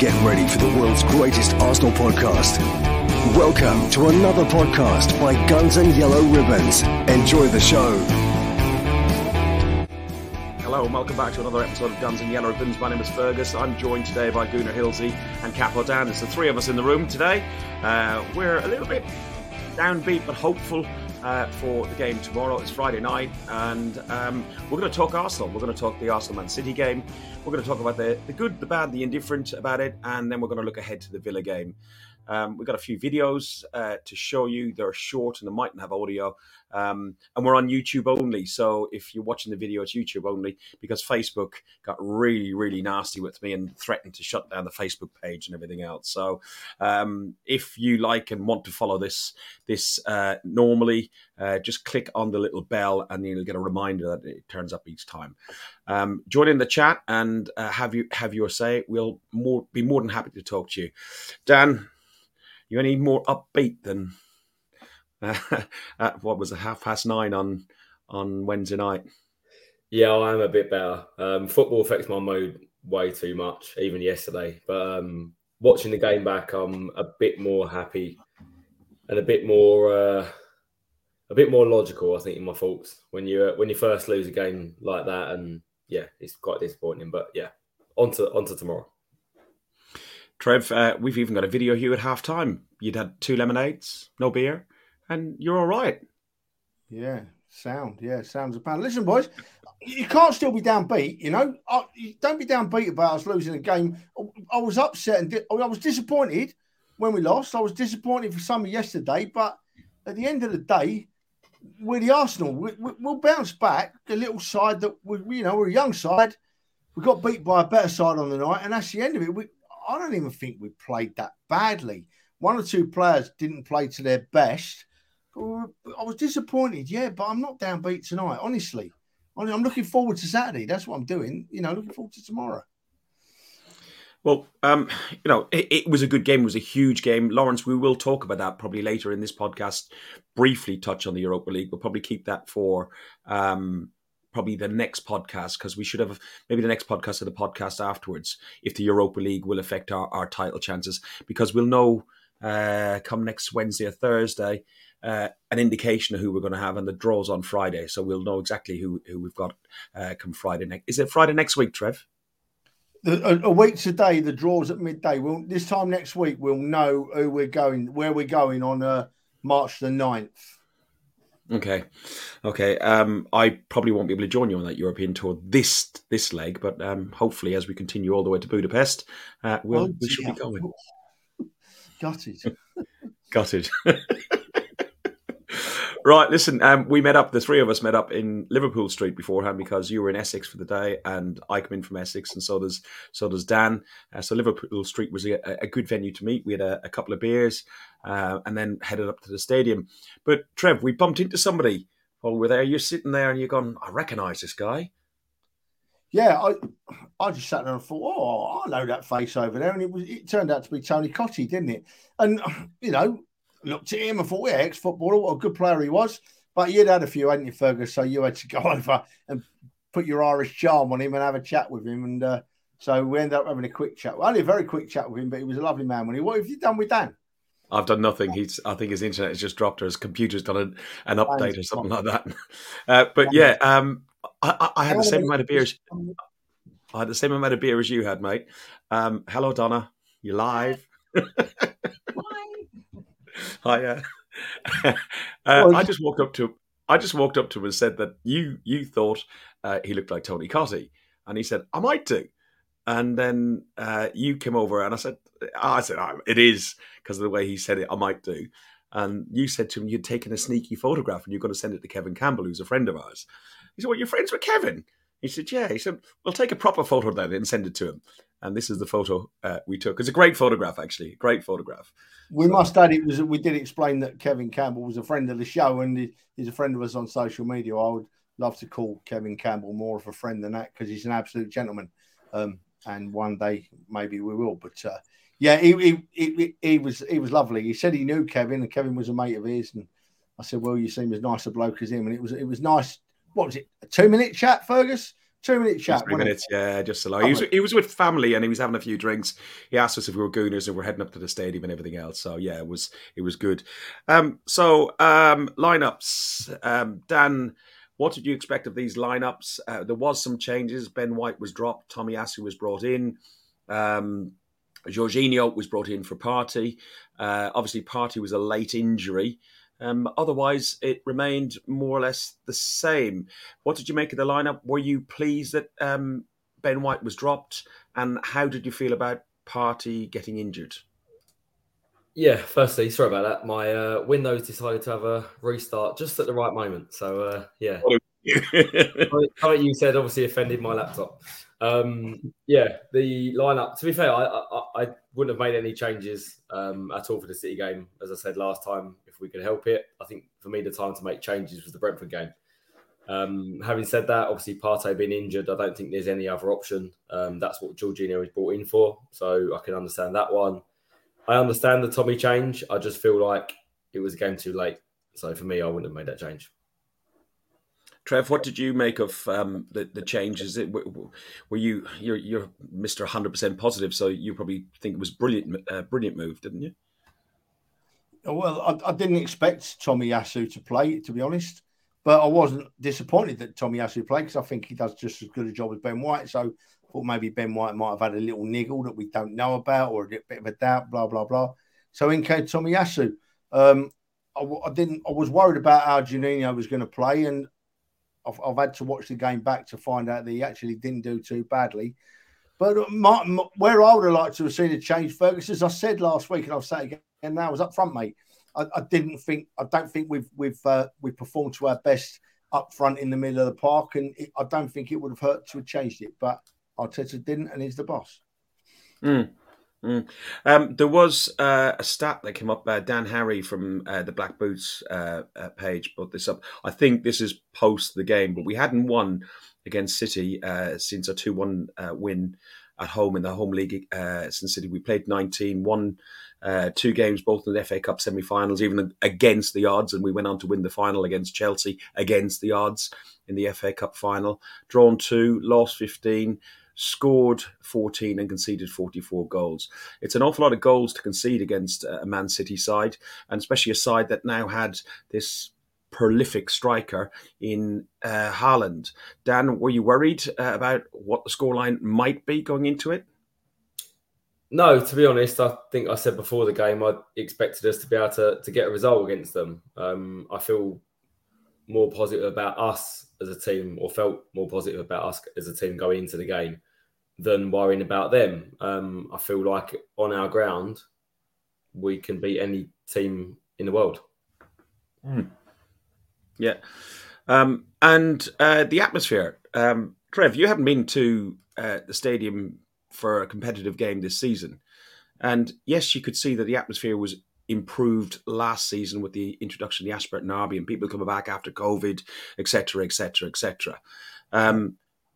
Get ready for the world's greatest Arsenal podcast. Welcome to another podcast by Guns and Yellow Ribbons. Enjoy the show. Hello and welcome back to another episode of Guns and Yellow Ribbons. My name is Fergus. I'm joined today by Gunnar Hilsey and Capo Dan. It's the three of us in the room today. Uh, we're a little bit downbeat but hopeful uh, for the game tomorrow. It's Friday night, and um, we're going to talk Arsenal. We're going to talk the Arsenal Man City game. We're going to talk about the, the good, the bad, the indifferent about it, and then we're going to look ahead to the Villa game. Um, we've got a few videos uh, to show you. They're short and they mightn't have audio. Um, and we're on YouTube only. So if you're watching the video, it's YouTube only because Facebook got really, really nasty with me and threatened to shut down the Facebook page and everything else. So um, if you like and want to follow this this uh, normally, uh, just click on the little bell and you'll get a reminder that it turns up each time. Um, join in the chat and uh, have you have your say. We'll more, be more than happy to talk to you. Dan, you any more upbeat than at what was it, half past nine on on Wednesday night? Yeah, I am a bit better. Um, football affects my mood way too much, even yesterday. But um, watching the game back, I'm a bit more happy and a bit more uh, a bit more logical. I think in my thoughts when you when you first lose a game like that, and yeah, it's quite disappointing. But yeah, on to on to tomorrow. Trev, uh, we've even got a video here at half time. You'd had two lemonades, no beer, and you're all right. Yeah, sound. Yeah, sounds a pan. Listen, boys, you can't still be downbeat. You know, I, don't be downbeat about us losing a game. I was upset and di- I was disappointed when we lost. I was disappointed for some yesterday, but at the end of the day, we're the Arsenal. We, we, we'll bounce back. A little side that we, you know, we're a young side. We got beat by a better side on the night, and that's the end of it. We, I don't even think we played that badly. One or two players didn't play to their best. I was disappointed, yeah, but I'm not downbeat tonight, honestly. I'm looking forward to Saturday. That's what I'm doing. You know, looking forward to tomorrow. Well, um, you know, it, it, was a good game. It was a huge game. Lawrence, we will talk about that probably later in this podcast. Briefly touch on the Europa League. We'll probably keep that for um, probably the next podcast because we should have maybe the next podcast or the podcast afterwards if the Europa League will affect our, our title chances because we'll know uh, come next Wednesday or Thursday uh, an indication of who we're going to have and the draws on Friday so we'll know exactly who, who we've got uh, come Friday next. Is it Friday next week, Trev? The, a, a, week today, the draws at midday. We'll, this time next week, we'll know who we're going, where we're going on uh, March the 9th. Okay, okay. Um, I probably won't be able to join you on that European tour this this leg, but um, hopefully, as we continue all the way to Budapest, uh, we'll, oh, we should be going. Gutted. Gutted. Right, listen, um, we met up, the three of us met up in Liverpool Street beforehand because you were in Essex for the day and I come in from Essex and so does so does Dan. Uh, so Liverpool Street was a, a, good venue to meet. We had a, a couple of beers uh, and then headed up to the stadium. But Trev, we bumped into somebody while we were there. You're sitting there and you're going, I recognise this guy. Yeah, I I just sat there and thought, oh, I know that face over there, and it was it turned out to be Tony Cottee, didn't it? And you know, looked at him and thought, yeah, ex footballer, what a good player he was. But you'd had a few, hadn't you, Fergus? So you had to go over and put your Irish charm on him and have a chat with him. And uh, so we ended up having a quick chat. Well, only a very quick chat with him, but he was a lovely man. When he, what have you done with Dan? I've done nothing. He's, I think his internet has just dropped or his computer's done an, an update or something like that. Uh, but yeah, um, I, I, had the same amount of beers. I had the same amount of beer as you had, mate. Um, hello, Donna. You live? Hi. Uh, uh, I just walked up to I just walked up to him and said that you you thought uh, he looked like Tony Cottee, and he said I might do. And then uh, you came over and I said, I said oh, it is because of the way he said it. I might do. And you said to him you'd taken a sneaky photograph and you're going to send it to Kevin Campbell, who's a friend of ours. He said, "Well, you're friends with Kevin." He said, "Yeah." He said, "We'll take a proper photo then and send it to him." And this is the photo uh, we took. It's a great photograph, actually. Great photograph. We so, must add it was we did explain that Kevin Campbell was a friend of the show and he's a friend of us on social media. I would love to call Kevin Campbell more of a friend than that because he's an absolute gentleman. Um, and one day maybe we will. But uh, yeah, he, he, he, he, was he was lovely. He said he knew Kevin and Kevin was a mate of his. And I said, well, you seem as nice a bloke as him. And it was it was nice. What was it? A two minute chat, Fergus? Two minute chat. Three minutes, it? yeah, just so long. He was, he was with family and he was having a few drinks. He asked us if we were Gooners and we're heading up to the stadium and everything else. So yeah, it was it was good. Um, so um, lineups, um, Dan. What did you expect of these lineups? Uh, there was some changes. Ben White was dropped. Tomiyasu was brought in. Um, Jorginho was brought in for Partey. Uh, obviously, Partey was a late injury. Um, otherwise, it remained more or less the same. What did you make of the lineup? Were you pleased that um, Ben White was dropped? And how did you feel about Partey getting injured? Yeah, firstly, sorry about that. My uh, Windows decided to have a restart just at the right moment. So, uh, yeah. like you said, obviously offended my laptop. Um, yeah, the lineup. To be fair, I, I, I wouldn't have made any changes um, at all for the City game. As I said last time, if we could help it, I think for me the time to make changes was the Brentford game. Um, having said that, obviously Partey being injured, I don't think there's any other option. Um, that's what Jorginho was brought in for, so I can understand that one. I understand the Tommy change. I just feel like it was a game too late. So for me, I wouldn't have made that change. Trev, what did you make of um, the the changes? Were you you're, you're Mister hundred percent positive, so you probably think it was brilliant, uh, brilliant move, didn't you? Well, I, I, didn't expect Tomiyasu to play, to be honest, but I wasn't disappointed that Tomiyasu played because I think he does just as good a job as Ben White. So I thought maybe Ben White might have had a little niggle that we don't know about or a bit of a doubt, blah blah blah. So in came Tomiyasu. Um, I, I, didn't. I was worried about how Juninho was going to play, and I've, I've, had to watch the game back to find out that he actually didn't do too badly. But my, my, where I would have liked to have seen a change, Fergus, as I said last week, and I've said again now, was up front, mate. I, I didn't think, I don't think we've we've uh, we performed to our best up front in the middle of the park, and it, I don't think it would have hurt to have changed it. But Arteta didn't, and he's the boss. Mm. Mm. Um, there was uh, a stat that came up. Uh, Dan Harry from uh, the Black Boots uh, uh, page put this up. I think this is post the game, but we hadn't won against City uh, since a two-one win at home in the home league since City. We played 19, won two games, both in the FA Cup semi-finals, even against the odds, and we went on to win the final against Chelsea against the odds in the FA Cup final. Drawn two, lost 15 scored 14 and conceded 44 goals. It's an awful lot of goals to concede against a Man City side, and especially a side that now had this prolific striker in uh, Haaland. Dan, were you worried uh, about what the scoreline might be going into it? No, to be honest, I think I said before the game I expected us to be able to, to get a result against them. Um, I feel more positive about us as a team, or felt more positive about us as a team going into the game than worrying about them. Um, I feel like on our ground, we can beat any team in the world. Mm. Yeah. Um, and uh, the atmosphere. Um, Trev, you haven't been to uh, the stadium for a competitive game this season. And yes, you could see that the atmosphere was improved last season with the introduction of the Ashburton Derby and people coming back after COVID, etc., etc., etc.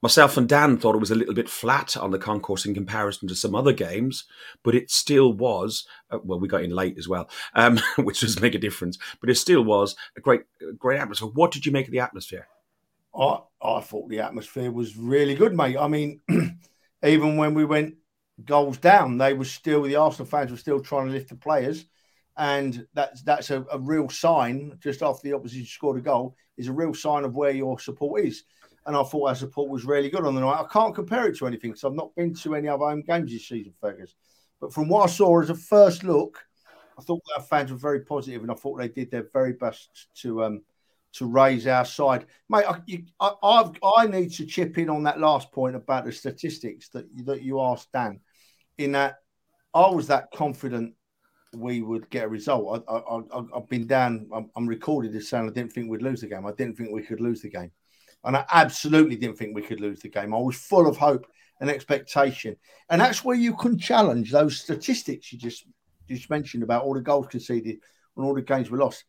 Myself and Dan thought it was a little bit flat on the concourse in comparison to some other games, but it still was. Uh, well, we got in late as well, um, which does make a difference. But it still was a great, great atmosphere. What did you make of the atmosphere? I I thought the atmosphere was really good, mate. I mean, even when we went goals down, they were still the Arsenal fans were still trying to lift the players, and that's that's a, a real sign. Just after the opposition scored a goal, is a real sign of where your support is and I thought our support was really good on the night. I can't compare it to anything because I've not been to any other home games this season, Fergus. But from what I saw as a first look, I thought our fans were very positive, and I thought they did their very best to um, to raise our side, mate. I, you, I, I need to chip in on that last point about the statistics that that you asked Dan. In that, I was that confident we would get a result. I, I, have been down. I'm, I'm recorded as saying I didn't think we'd lose the game. I didn't think we could lose the game. And I absolutely didn't think we could lose the game. I was full of hope and expectation. And that's where you can challenge those statistics you just just mentioned about all the goals conceded and all the games we lost.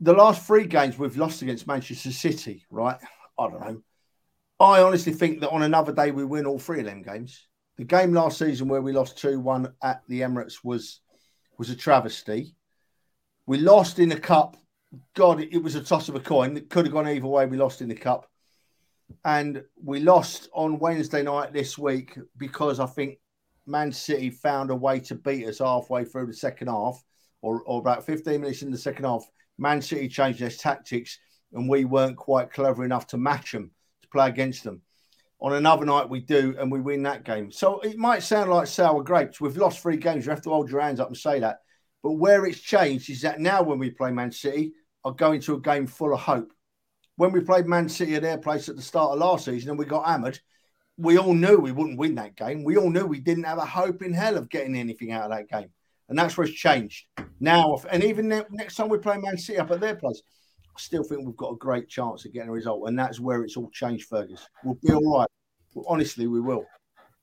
The last three games we've lost against Manchester City, right? I don't know. I honestly think that on another day we win all three of them games. The game last season where we lost 2 1 at the Emirates was was a travesty. We lost in the cup God, it was a toss of a coin. It could have gone either way. We lost in the cup. and we lost on Wednesday night this week because I think Man City found a way to beat us halfway through the second half, or, or about 15 minutes in the second half. Man City changed their tactics, and we weren't quite clever enough to match them, to play against them. On another night, we do, and we win that game. So it might sound like sour grapes. We've lost three games. You have to hold your hands up and say that. But where it's changed is that now when we play Man City, I go into a game full of hope. When we played Man City at their place at the start of last season and we got hammered, we all knew we wouldn't win that game. We all knew we didn't have a hope in hell of getting anything out of that game. And that's where it's changed. Now, and even next time we play Man City up at their place, I still think we've got a great chance of getting a result. And that's where it's all changed, Fergus. We'll be all right. Honestly, we will.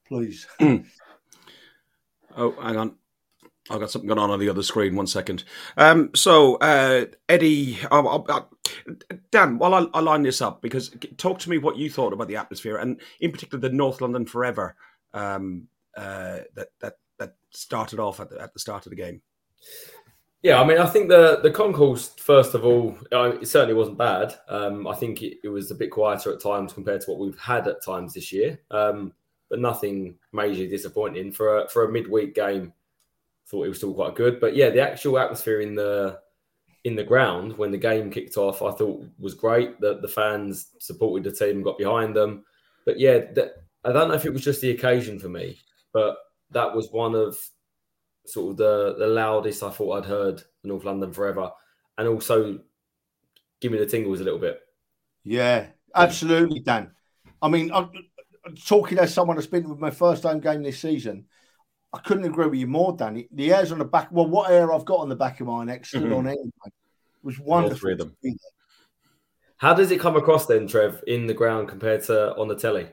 Please. Hmm. oh, hang on. I've got something going on on the other screen. One second. Um, so, uh, Eddie, Dan, while I, I, line this up, because talk to me what you thought about the atmosphere, and in particular the North London Forever um, uh, that that that started off at the, at the start of the game. Yeah, I mean, I think the the concourse, first of all, it certainly wasn't bad. Um, I think it, it, was a bit quieter at times compared to what we've had at times this year, um, but nothing majorly disappointing for a, for a midweek game thought it was still quite good. But yeah, the actual atmosphere in the in the ground when the game kicked off, I thought was great. That the fans supported the team, got behind them. But yeah, that, I don't know if it was just the occasion for me, but that was one of sort of the the loudest I thought I'd heard in North London forever, and also give me the tingles a little bit. Yeah, absolutely, Dan. I mean, I'm, talking as someone that's been with my first home game this season, I couldn't agree with you more, Danny. The hairs on the back. Well, what hair I've got on the back of my neck stood mm-hmm. on. It was wonderful. All of How does it come across then, Trev, in the ground compared to on the telly?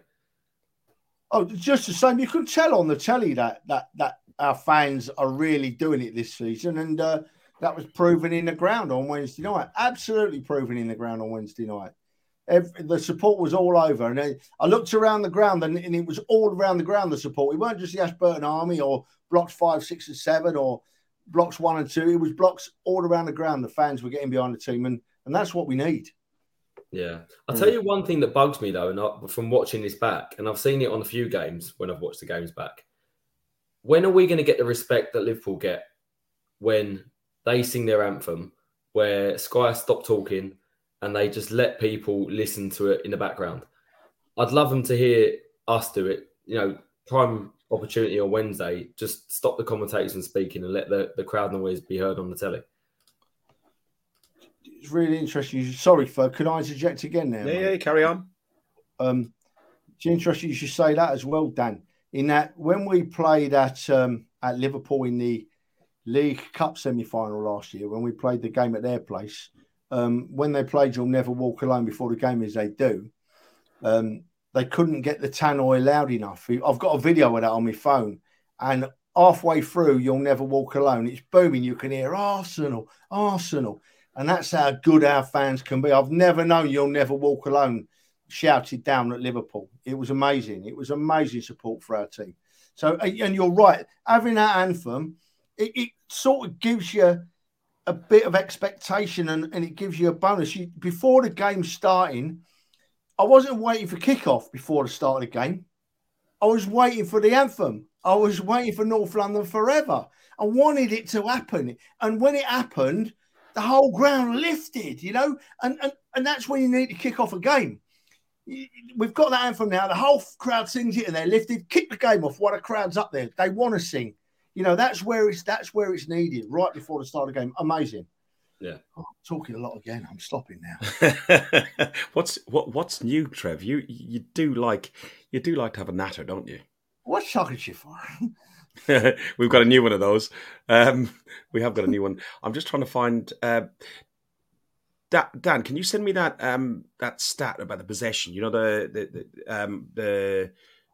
Oh, just the same. You can tell on the telly that that that our fans are really doing it this season, and uh, that was proven in the ground on Wednesday night. Absolutely proven in the ground on Wednesday night. Every, the support was all over. And I, I looked around the ground and, and, it was all around the ground, the support. It weren't just the Ashburton Army or blocks five, six, and seven or blocks one and two. It was blocks all around the ground. The fans were getting behind the team. And, and that's what we need. Yeah. I'll mm. tell you one thing that bugs me, though, and I, from watching this back, and I've seen it on a few games when I've watched the games back. When are we going to get the respect that Liverpool get when they sing their anthem, where Sky stop talking and they just let people listen to it in the background. I'd love them to hear us do it. You know, prime opportunity on Wednesday, just stop the commentators from speaking and let the, the crowd noise be heard on the telly. It's really interesting. Sorry, Ferg, could I interject again there? Yeah, yeah, carry on. Um, it's interesting you should say that as well, Dan. In that when we played at um, at Liverpool in the League Cup semi final last year, when we played the game at their place, um, when they played You'll Never Walk Alone before the game, as they do, um, they couldn't get the tannoy loud enough. I've got a video of that on my phone, and halfway through You'll Never Walk Alone, it's booming. You can hear Arsenal, Arsenal. And that's how good our fans can be. I've never known You'll Never Walk Alone shouted down at Liverpool. It was amazing. It was amazing support for our team. So, and you're right, having that anthem, it, it sort of gives you a bit of expectation and, and it gives you a bonus. You, before the game starting, I wasn't waiting for kickoff before the start of the game. I was waiting for the anthem. I was waiting for North London forever. I wanted it to happen. And when it happened, the whole ground lifted, you know, and, and, and that's when you need to kick off a game. We've got that anthem now. The whole crowd sings it and they're lifted. Kick the game off while the crowd's up there. They want to sing. You know, that's where it's that's where it's needed right before the start of the game. Amazing. Yeah. Oh, talking a lot again. I'm stopping now. what's what what's new, Trev? You you do like you do like to have a natter, don't you? What's chocolate you for? We've got a new one of those. Um, we have got a new one. I'm just trying to find. Uh, Dan, can you send me that um, that stat about the possession? You know the the the, um, the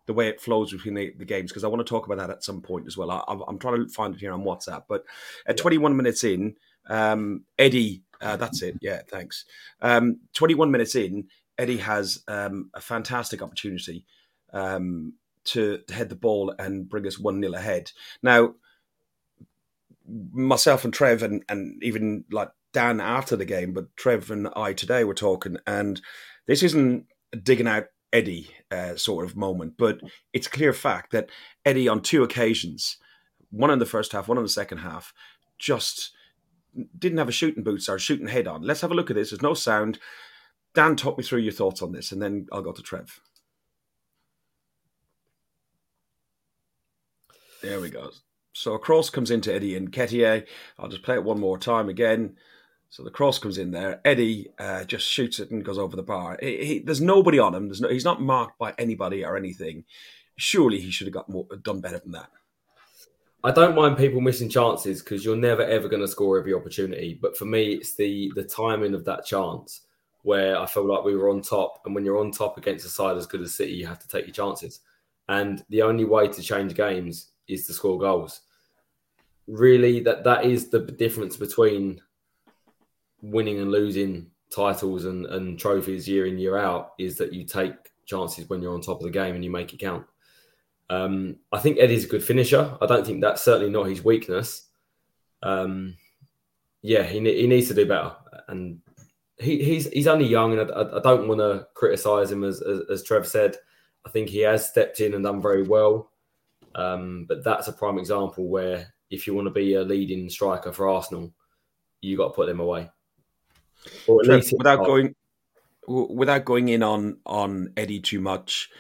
the way it flows between the, the games because I want to talk about that at some point as well. I, am trying to find it here on WhatsApp, but at yeah. 21 minutes in, um, Eddie, uh, that's it. Yeah, thanks. Um, 21 minutes in, Eddie has um, a fantastic opportunity um, to, to, head the ball and bring us 1 0 ahead. Now, myself and Trev, and, and even like Dan after the game, but Trev and I today were talking, and this isn't digging out Eddie uh, sort of moment, but it's clear fact that Eddie on two occasions, one in the first half, one in the second half, just didn't have a shooting boots or shooting head on. Let's have a look at this. There's no sound. Dan, talk me through your thoughts on this, and then I'll go to Trev. There we go. So a cross comes into Eddie and Nketiah. I'll just play it one more time again. So the cross comes in there. Eddie uh, just shoots it and goes over the bar. He, he, there's nobody on him. No, he's not marked by anybody or anything. Surely he should have got more, done better than that. I don't mind people missing chances because you're never ever going to score every opportunity. But for me, it's the the timing of that chance where I feel like we were on top. And when you're on top against a side as good as City, you have to take your chances. And the only way to change games is to score goals. Really, that that is the difference between winning and losing titles and, and trophies year in year out is that you take chances when you're on top of the game and you make it count. Um, I think Eddie's a good finisher. I don't think that's certainly not his weakness. Um, yeah, he, he needs to do better, and he, he's he's only young, and I, I don't want to criticise him as, as, as Trev said. I think he has stepped in and done very well, um, but that's a prime example where if you want to be a leading striker for Arsenal, you got to put them away. Without going without going in on on Eddie too much,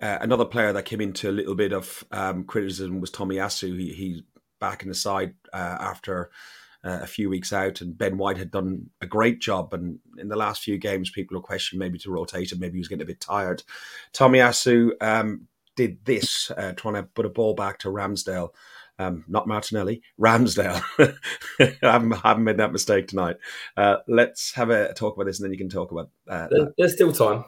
uh, another player that came into a little bit of um, criticism was Tomiyasu. He, he's back in the side uh, after uh, a few weeks out, and Ben White had done a great job. And in the last few games, people were questioning maybe to rotate him, maybe he was getting a bit tired. Tomiyasu um, did this, uh, trying to put a ball back to Ramsdale. Um, not Martinelli, Ramsdale. I, haven't, I, haven't, made that mistake tonight. Uh, let's have a talk about this, and then you can talk about. Uh, there's still time.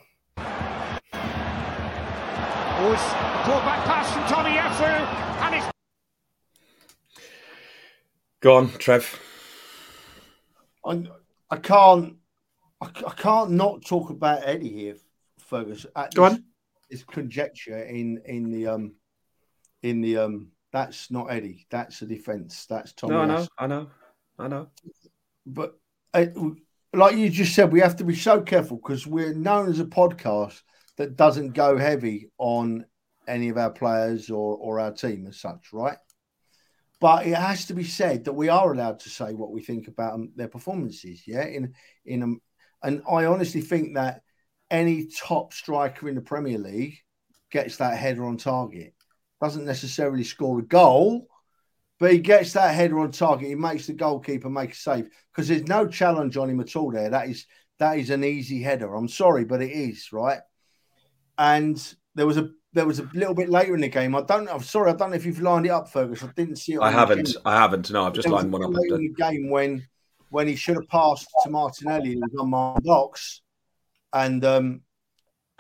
Was caught back pass from Tomiyasu, and it's. Go on, Trev. I, I can't, I, I can't not talk about Eddie here, Fergus. At Go this, on. It's conjecture in in the um in the um. That's not Eddie. That's a defense. That's Tommy. No, I know, I know, I know. But uh, like you just said, we have to be so careful because we're known as a podcast that doesn't go heavy on any of our players or, or our team as such, right? But it has to be said that we are allowed to say what we think about them, their performances. Yeah, in in a, and I honestly think that any top striker in the Premier League gets that header on target. Doesn't necessarily score a goal, but he gets that header on target. He makes the goalkeeper make a save because there's no challenge on him at all. There, that is that is an easy header. I'm sorry, but it is right and there was a there was a little bit later in the game. I don't. I'm sorry. I don't know if you've lined it up, Fergus. I didn't see it. I haven't. I haven't. No, I've just lined one up. Later in the game when when he should have passed to Martinelli, he was on my box, and um,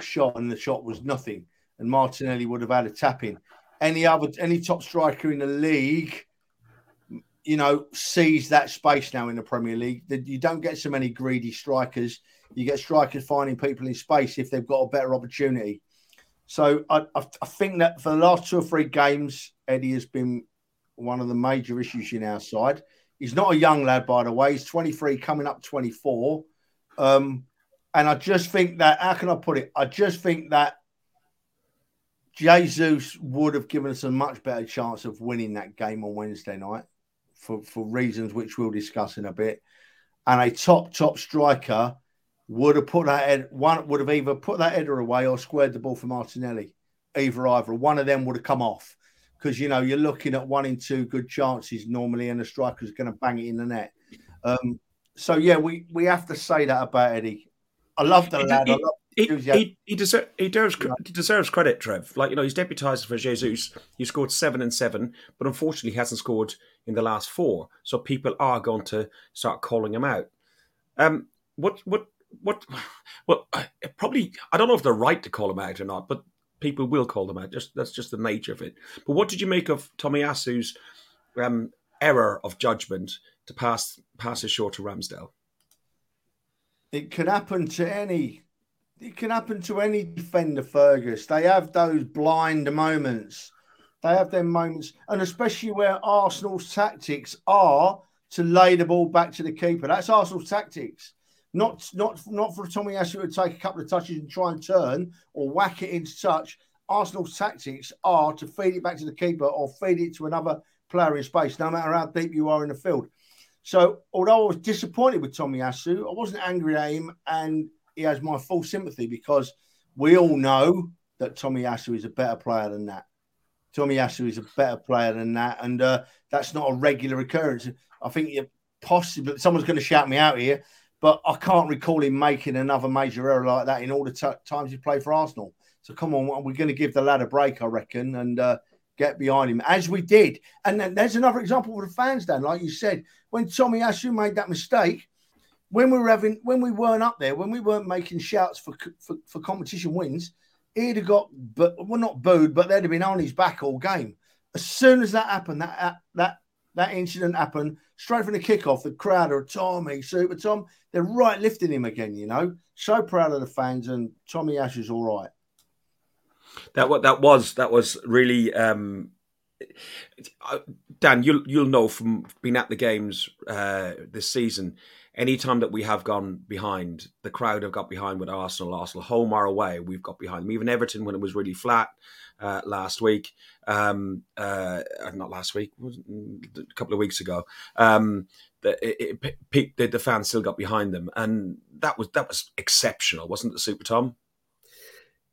shot, and the shot was nothing. And Martinelli would have had a tap in. Any other any top striker in the league, you know, sees that space now in the Premier League. That you don't get so many greedy strikers you get strikers finding people in space if they've got a better opportunity. So I, I, think that for the last two or three games, Eddie has been one of the major issues in our side. He's not a young lad, by the way. He's 23, coming up 24. Um, and I just think that, how can I put it? I just think that Jesus would have given us a much better chance of winning that game on Wednesday night for, for reasons which we'll discuss in a bit. And a top, top striker would have put that head, one would have either put that header away or squared the ball for Martinelli. Either either one of them would have come off because you know you're looking at one in two good chances normally, and the striker's going to bang it in the net. Um, so yeah, we we have to say that about Eddie. I love the he, lad. He, he, he, he, deserves, he, deserves, he deserves credit, Trev. Like, you know, he's deputised for Jesus. He scored seven and seven, but unfortunately, he hasn't scored in the last four. So people are going to start calling him out. Um, what what what? Well, probably I don't know if they're right to call him out or not, but people will call them out. Just that's just the nature of it. But what did you make of Tomiyasu's um, error of judgment to pass pass it short to Ramsdale? It could happen to any. It can happen to any defender, Fergus. They have those blind moments. They have their moments, and especially where Arsenal's tactics are to lay the ball back to the keeper. That's Arsenal's tactics Not not not for Tomiyasu to take a couple of touches and try and turn or whack it into touch. Arsenal's tactics are to feed it back to the keeper or feed it to another player in space, no matter how deep you are in the field. So, although I was disappointed with Tomiyasu, I wasn't angry at him, and he has my full sympathy because we all know that Tomiyasu is a better player than that. Tomiyasu is a better player than that, and uh, that's not a regular occurrence. I think you possibly someone's going to shout me out here, but I can't recall him making another major error like that in all the t- times he played for Arsenal. So come on, we're going to give the lad a break, I reckon, and uh, get behind him as we did. And then there's another example for the fans, Dan. Like you said, when Tomiyasu made that mistake, when we were having, when we weren't up there, when we weren't making shouts for for, for competition wins, he'd have got, but well, not booed, but they'd have been on his back all game. As soon as that happened, that that that incident happened, straight from the kickoff, the crowd are Tommy, Super Tom, they're right lifting him again. You know, so proud of the fans, and Tomiyasu's all right. That what that was that was really um, Dan. You'll you'll know from being at the games uh, this season. Anytime that we have gone behind, the crowd have got behind with Arsenal. Arsenal, home or away, we've got behind them. Even Everton, when it was really flat uh, last week, um, uh, not last week, a couple of weeks ago, um, the, it, it, the, the fans still got behind them, and that was that was exceptional, wasn't it, Super Tom?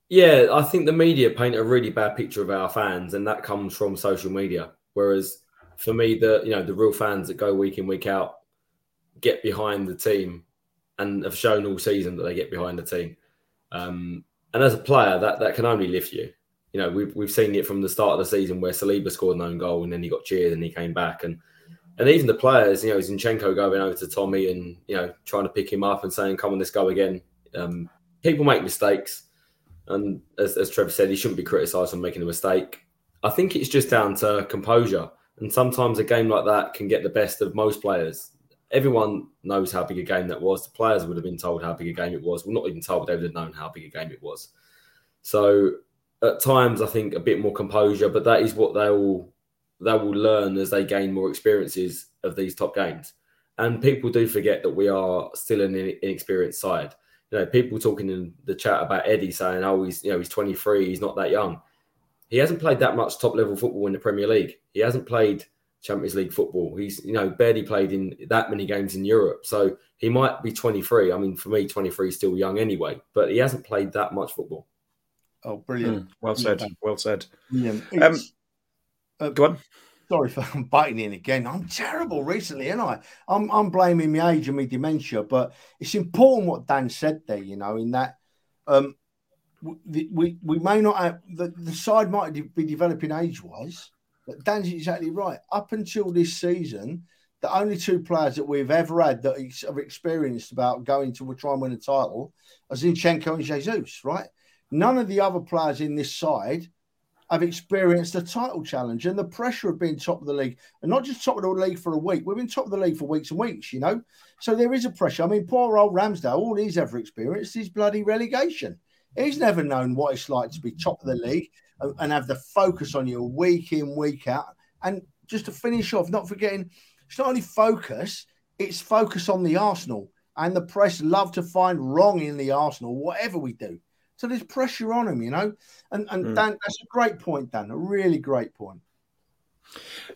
Yeah, I think the media paint a really bad picture of our fans, and that comes from social media. Whereas for me, the you know the real fans that go week in week out get behind the team and have shown all season that they get behind the team. Um, and as a player, that that can only lift you. You know, we've we've seen it from the start of the season where Saliba scored an own goal and then he got cheered and he came back and and even the players, you know, Zinchenko going over to Tommy and you know trying to pick him up and saying, "Come on, let's go again." Um, people make mistakes and as, as Trevor said, he shouldn't be criticised for making a mistake. I think it's just down to composure. And sometimes a game like that can get the best of most players. Everyone knows how big a game that was. The players would have been told how big a game it was. Well, not even told, they would have known how big a game it was. So at times, I think a bit more composure, but that is what they will they will learn as they gain more experiences of these top games. And people do forget that we are still an inexperienced side you know, people talking in the chat about Eddie saying, "Oh, he's you know he's 23, he's not that young." He hasn't played that much top level football in the Premier League. He hasn't played Champions League football. He's you know barely played in that many games in Europe. So he might be 23. I mean, for me, 23 is still young anyway, but he hasn't played that much football. Oh, brilliant! Mm, well said. Well said. Brilliant. Um, uh, go on sorry for biting in again. I'm terrible recently, and I I'm I'm blaming my age and my dementia, but it's important what Dan said there. You know, in that um, we we, we may not have the, the side might be developing age wise, but Dan's exactly right. Up until this season, the only two players that we've ever had that have experienced about going to try and win a title are Zinchenko and Jesus. Right. None of the other players in this side have experienced a title challenge and the pressure of being top of the league, and not just top of the league for a week. We've been top of the league for weeks and weeks, you know. So there is a pressure. I mean, poor old Ramsdale, all he's ever experienced is bloody relegation. He's never known what it's like to be top of the league and, have the focus on you week in, week out. And just to finish off, not forgetting, it's not only focus, it's focus on the Arsenal. And the press love to find wrong in the Arsenal, whatever we do. So there's pressure on him, you know. And and mm. Dan, that's a great point, Dan. A really great point.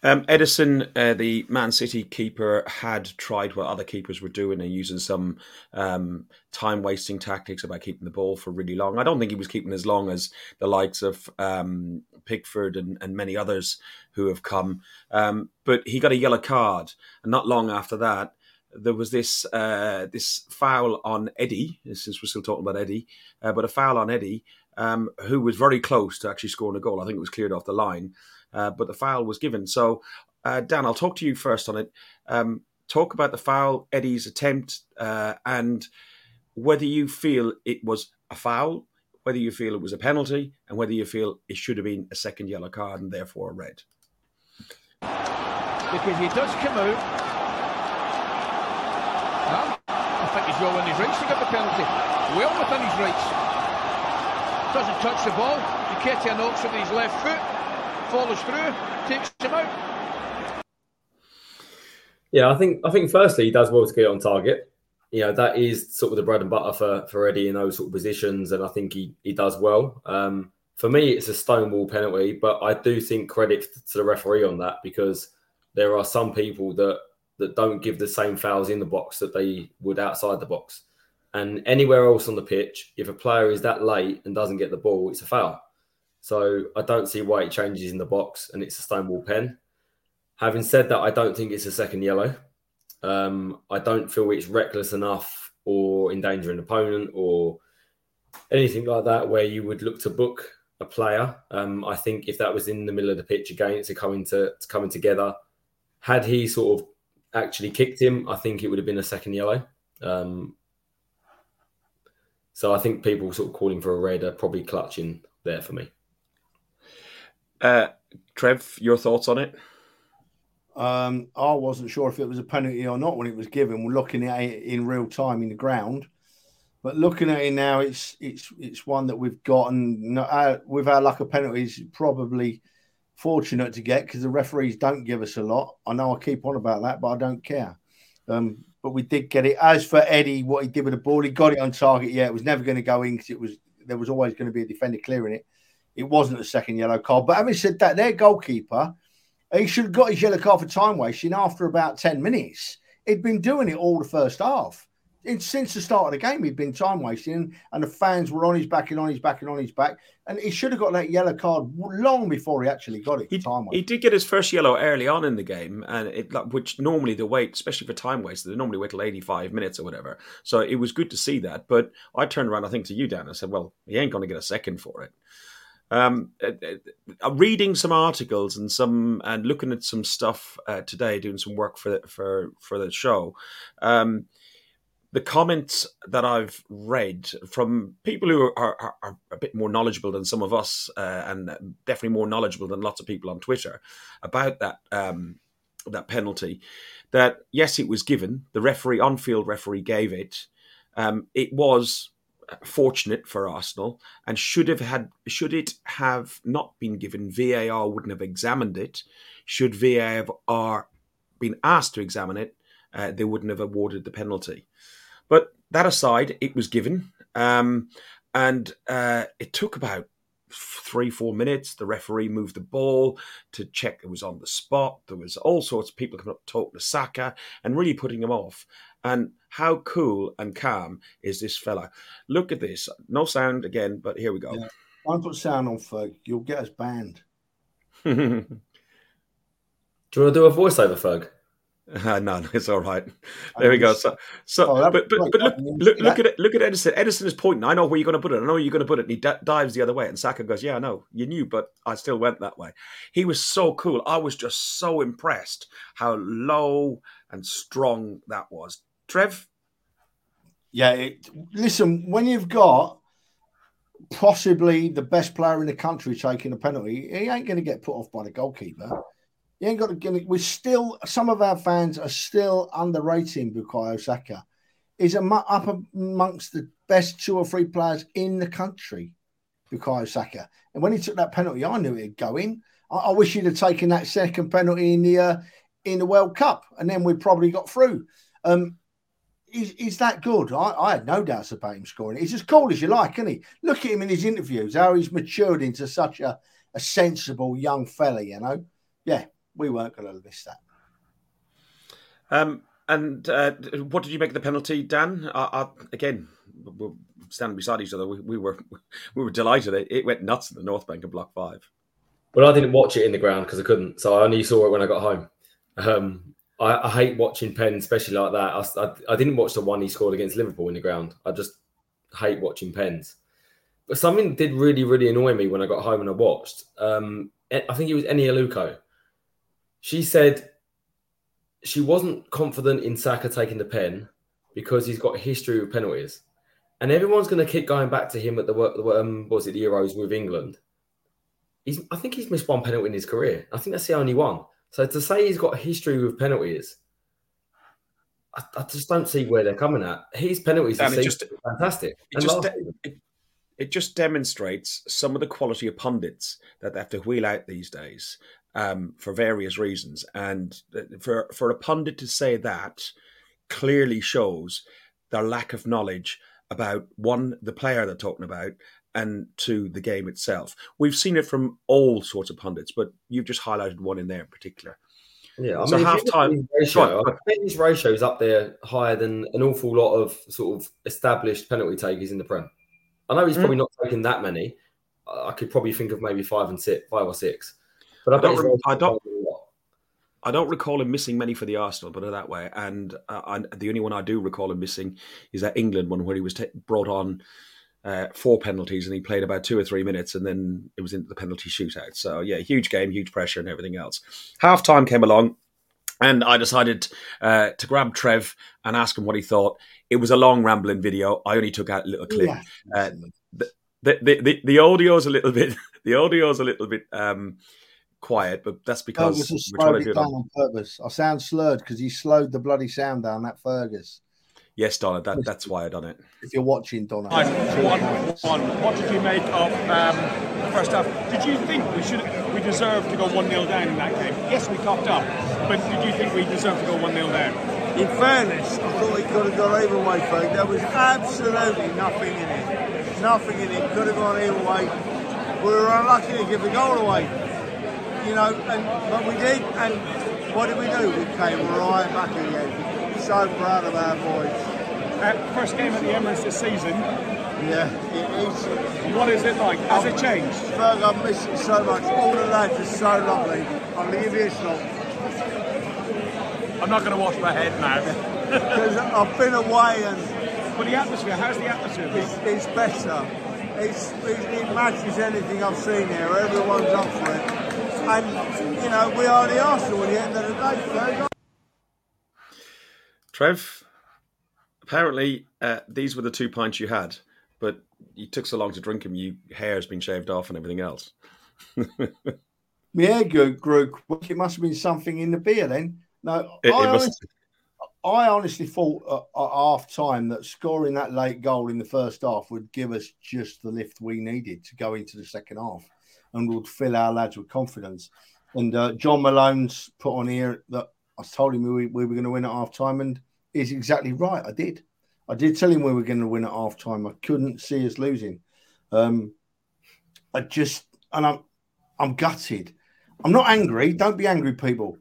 Um, Ederson, uh, the Man City keeper, had tried what other keepers were doing and using some um, time wasting tactics about keeping the ball for really long. I don't think he was keeping as long as the likes of um, Pickford and, and, many others who have come. Um, but he got a yellow card, and not long after that, there was this uh, this foul on Eddie, since we're still talking about Eddie, uh, but a foul on Eddie, um, who was very close to actually scoring a goal. I think it was cleared off the line, uh, but the foul was given. So, uh, Dan, I'll talk to you first on it. Um, talk about the foul, Eddie's attempt, uh, and whether you feel it was a foul, whether you feel it was a penalty, and whether you feel it should have been a second yellow card and therefore a red. Because he does come out I think he's well within his rights to give the penalty. Well within his rights. Doesn't touch the ball. Nketiah knocks it with his left foot, follows through, takes him out. Yeah, I think I think firstly he does well to get on target. you know that is sort of the bread and butter for for Eddie in those sort of positions, and I think he he does well. Um, for me, it's a stonewall penalty, but I do think credit to the referee on that because there are some people that that don't give the same fouls in the box that they would outside the box. And anywhere else on the pitch, if a player is that late and doesn't get the ball, it's a foul. So I don't see why it changes in the box and it's a stonewall pen. Having said that, I don't think it's a second yellow. Um, I don't feel it's reckless enough or endangering an opponent or anything like that where you would look to book a player. Um, I think if that was in the middle of the pitch again, it's coming to, to coming together. Had he sort of actually kicked him, I think it would have been a second yellow. Um, so I think people sort of calling for a red are probably clutching there for me. Uh, Trev, your thoughts on it? Um, I wasn't sure if it was a penalty or not when it was given. We're looking at it in real time in the ground, but looking at it now, it's it's it's one that we've gotten uh, with our lack of penalties. Probably fortunate to get because the referees don't give us a lot. I know I keep on about that, but I don't care. Um, but we did get it. As for Eddie, what he did with the ball, he got it on target. Yeah, it was never going to go in because it was there was always going to be a defender clearing it. It wasn't a second yellow card. But having said that, their goalkeeper, he should have got his yellow card for time wasting after about 10 minutes. He'd been doing it all the first half since the start of the game, he'd been time wasting, and the fans were on his back and on his back and on his back. And he should have got that yellow card long before he actually got it. He, he did get his first yellow early on in the game, and it, which normally the wait, especially for time wasted, they normally wait till eighty-five minutes or whatever. So it was good to see that. But I turned around, I think, to you, Dan, and said, "Well, he ain't going to get a second for it." Um, uh, uh, reading some articles and some and looking at some stuff uh, today, doing some work for for for the show. Um, the comments that I've read from people who are, are, are a bit more knowledgeable than some of us, uh, and definitely more knowledgeable than lots of people on Twitter about that um, that penalty, that yes, it was given. The referee, on-field referee, gave it. Um, it was fortunate for Arsenal, and should have had should it have not been given, VAR wouldn't have examined it. Should VAR have been asked to examine it, uh, they wouldn't have awarded the penalty. But that aside, it was given. Um, and uh, it took about three, four minutes. The referee moved the ball to check it was on the spot. There was all sorts of people coming up to talk to Saka and really putting him off. And how cool and calm is this fella? Look at this. No sound again, but here we go. Yeah. Don't put sound on, Ferg. You'll get us banned. do you want to do a voiceover, Ferg? Uh, no, it's all right. There we go. So, so, oh, but but, but look, look, look at it. Look at Ederson. Ederson is pointing. I know where you're going to put it. I know you're going to put it. And he d- dives the other way, and Saka goes, "Yeah, I know. You knew, but I still went that way." He was so cool. I was just so impressed how low and strong that was. Trev. Yeah, it, listen. When you've got possibly the best player in the country taking a penalty, he ain't going to get put off by the goalkeeper. You ain't got to give it. We're still some of our fans are still underrating Bukayo Saka. He's up amongst the best two or three players in the country, Bukayo Saka. And when he took that penalty, I knew he'd go in. I, I wish he'd have taken that second penalty in the uh, in the World Cup, and then we'd probably got through. Um, he's, he's that good. I, I, had no doubts about him scoring. He's as cool as you like, isn't he? Look at him in his interviews, how he's matured into such a, a sensible young fella, you know? Yeah, we weren't going to miss that. Um, and uh, what did you make of the penalty, Dan? I, I, again, we're standing beside each other. We, we, were we were delighted. It, it went nuts in the North Bank of Block Five. Well, I didn't watch it in the ground because I couldn't, so I only saw it when I got home. Um, I, I, hate watching Penn, especially like that. I, I, I, didn't watch the one he scored against Liverpool in the ground. I just hate watching Pens. But something did really, really annoy me when I got home and I watched. Um, I think it was Eni Aluko she said she wasn't confident in Saka taking the pen because he's got a history with penalties. And everyone's going to keep going back to him at the, um, was it the Euros with England? He's, I think he's missed one penalty in his career. I think that's the only one. So to say he's got a history with penalties, I, I just don't see where they're coming at. His penalties are just fantastic. It just, it, it just demonstrates some of the quality of pundits that they have to wheel out these days um, for various reasons. And for for a pundit to say that clearly shows their lack of knowledge about one, the player they're talking about, and to the game itself. We've seen it from all sorts of pundits, but you've just highlighted one in there in particular. Yeah, I So mean, half time- ratio, I think his ratio is up there higher than an awful lot of sort of established penalty takers in the Prem. I know he's Mm. probably not taking that many. I could probably think of maybe five and six, five or six. But I, I don't ratio I don't- higher than a lot. I don't recall him missing many for the Arsenal, but that way. And uh, I, the only one I do recall him missing is that England one where he was ta brought on uh, four penalties and he played about two or three minutes and then it was into the penalty shootout. So, yeah, huge game, huge pressure and everything else. Half time came along and I decided uh, to grab Trev and ask him what he thought. It was a long, rambling video. I only took out a little clip. Yeah. Uh, the, the, the, the audio's a little bit, the audio's a little bit um, quiet, but that's because Fergus we're trying to do it it down on on purpose. I sound slurred because he slowed the bloody sound down. That Fergus. Yes, Donna, that, that's why I done it. If you're watching, Donna. One, one. What did you make of um, the first half? Did you think we should we deserved to go one 0 down in that game? Yes, we copped up, but did you think we deserved to go one 0 down? In fairness, I thought he could have gone either way, Frank. There was absolutely nothing in it. Nothing in it. Could have gone either way. We were unlucky to give the goal away. You know, and but we did. And what did we do? We came right back again. So proud of our boys. Uh, first game at the Emirates this season. Yeah, it is. What is it like? Has it changed? Ferg, I miss it so much. All the lads are so lovely. I'm going to give you a shot. I'm not going to wash my head now. Because I've been away and but the atmosphere, how's the atmosphere? It's, it's better. It's, it, it matches anything I've seen here. Everyone's up for it. And, you know, we are the Arsenal at the end of the day. Ferg. Trev, apparently uh, these were the two pints you had, but you took so long to drink them, your hair's been shaved off and everything else. My hair grew, grew quick. It must have been something in the beer then. No, It, it I, must- honestly, I honestly thought at, at half time that scoring that late goal in the first half would give us just the lift we needed to go into the second half and would fill our lads with confidence. And uh, John Malone's put on here that I told him we, we were going to win at half time, and he's exactly right. I did. I did tell him we were going to win at half time. I couldn't see us losing. Um, I just, and I'm, I'm gutted. I'm not angry. Don't be angry, people.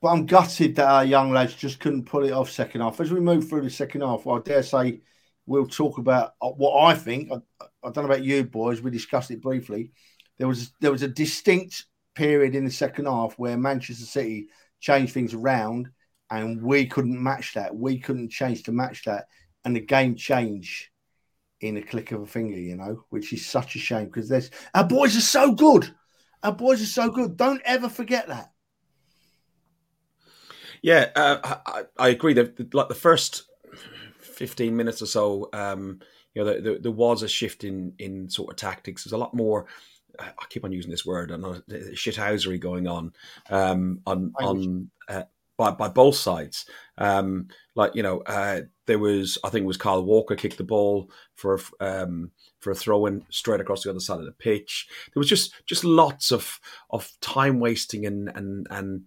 But I'm gutted that our young lads just couldn't pull it off second half. As we move through the second half, I dare say we'll talk about uh, what I think. I, I don't know about you boys. We discussed it briefly. There was there was a distinct period in the second half where Manchester City changed things around, and we couldn't match that. We couldn't change to match that, and the game changed in a click of a finger. You know, which is such a shame because there's our boys are so good. Our boys are so good. Don't ever forget that. Yeah, uh, I, I agree. That like the first fifteen minutes or so, um, you know, there, there was a shift in in sort of tactics. There's a lot more. I keep on using this word. Know shithousery going on um, on on uh, by by both sides. Um, like you know, uh, there was I think it was Kyle Walker kicked the ball for a, um, for a throw in straight across the other side of the pitch. There was just just lots of of time wasting and and and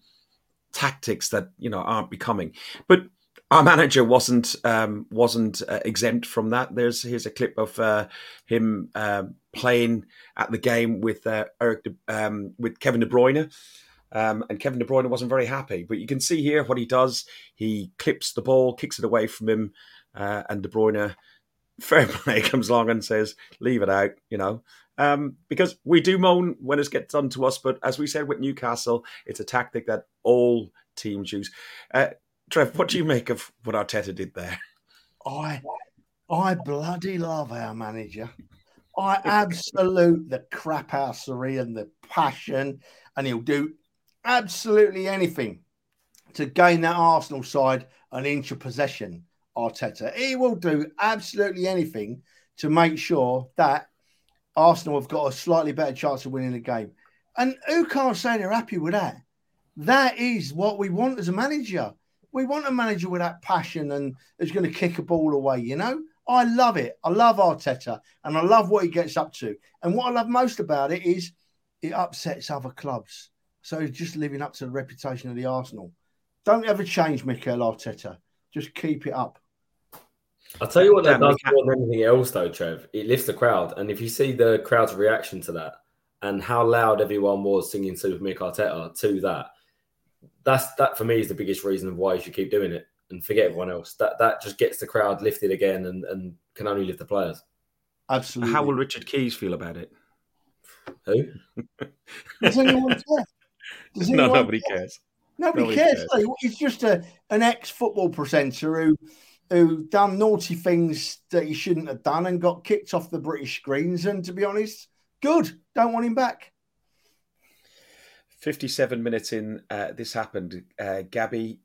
tactics that you know aren't becoming. But our manager wasn't um, wasn't uh, exempt from that. There's here's a clip of uh, him uh, playing at the game with uh, Eric De, um, with Kevin De Bruyne. Um, and Kevin De Bruyne wasn't very happy, but you can see here what he does. He clips the ball, kicks it away from him, uh, and De Bruyne, fair play, comes along and says, "Leave it out," you know, um, because we do moan when it gets done to us. But as we said with Newcastle, it's a tactic that all teams use. Uh, Trev, what do you make of what Arteta did there? I, I bloody love our manager. I absolute the crap housery and the passion, and he'll do absolutely anything to gain that Arsenal side an inch of possession. Arteta, he will do absolutely anything to make sure that Arsenal have got a slightly better chance of winning the game. And who can't say they're happy with that? That is what we want as a manager. We want a manager with that passion and is going to kick a ball away, you know? I love it. I love Arteta and I love what he gets up to. And what I love most about it is it upsets other clubs. So he's just living up to the reputation of the Arsenal. Don't ever change Mikel Arteta. Just keep it up. I'll tell you what that Dan, does more than anything else, though, Trev. It lifts the crowd, and if you see the crowd's reaction to that and how loud everyone was singing Super Mick Arteta to that, that's that for me is the biggest reason of why you should keep doing it and forget everyone else. That that just gets the crowd lifted again and, and can only lift the players. Absolutely. How will Richard Keys feel about it? Who? Does anyone care? Does No, nobody care? cares. Nobody, Nobody cares. cares. He's just a an ex football presenter who who done naughty things that he shouldn't have done and got kicked off the British screens. And to be honest, good. Don't want him back. 57 minutes in, uh, this happened. Uh, Gabby,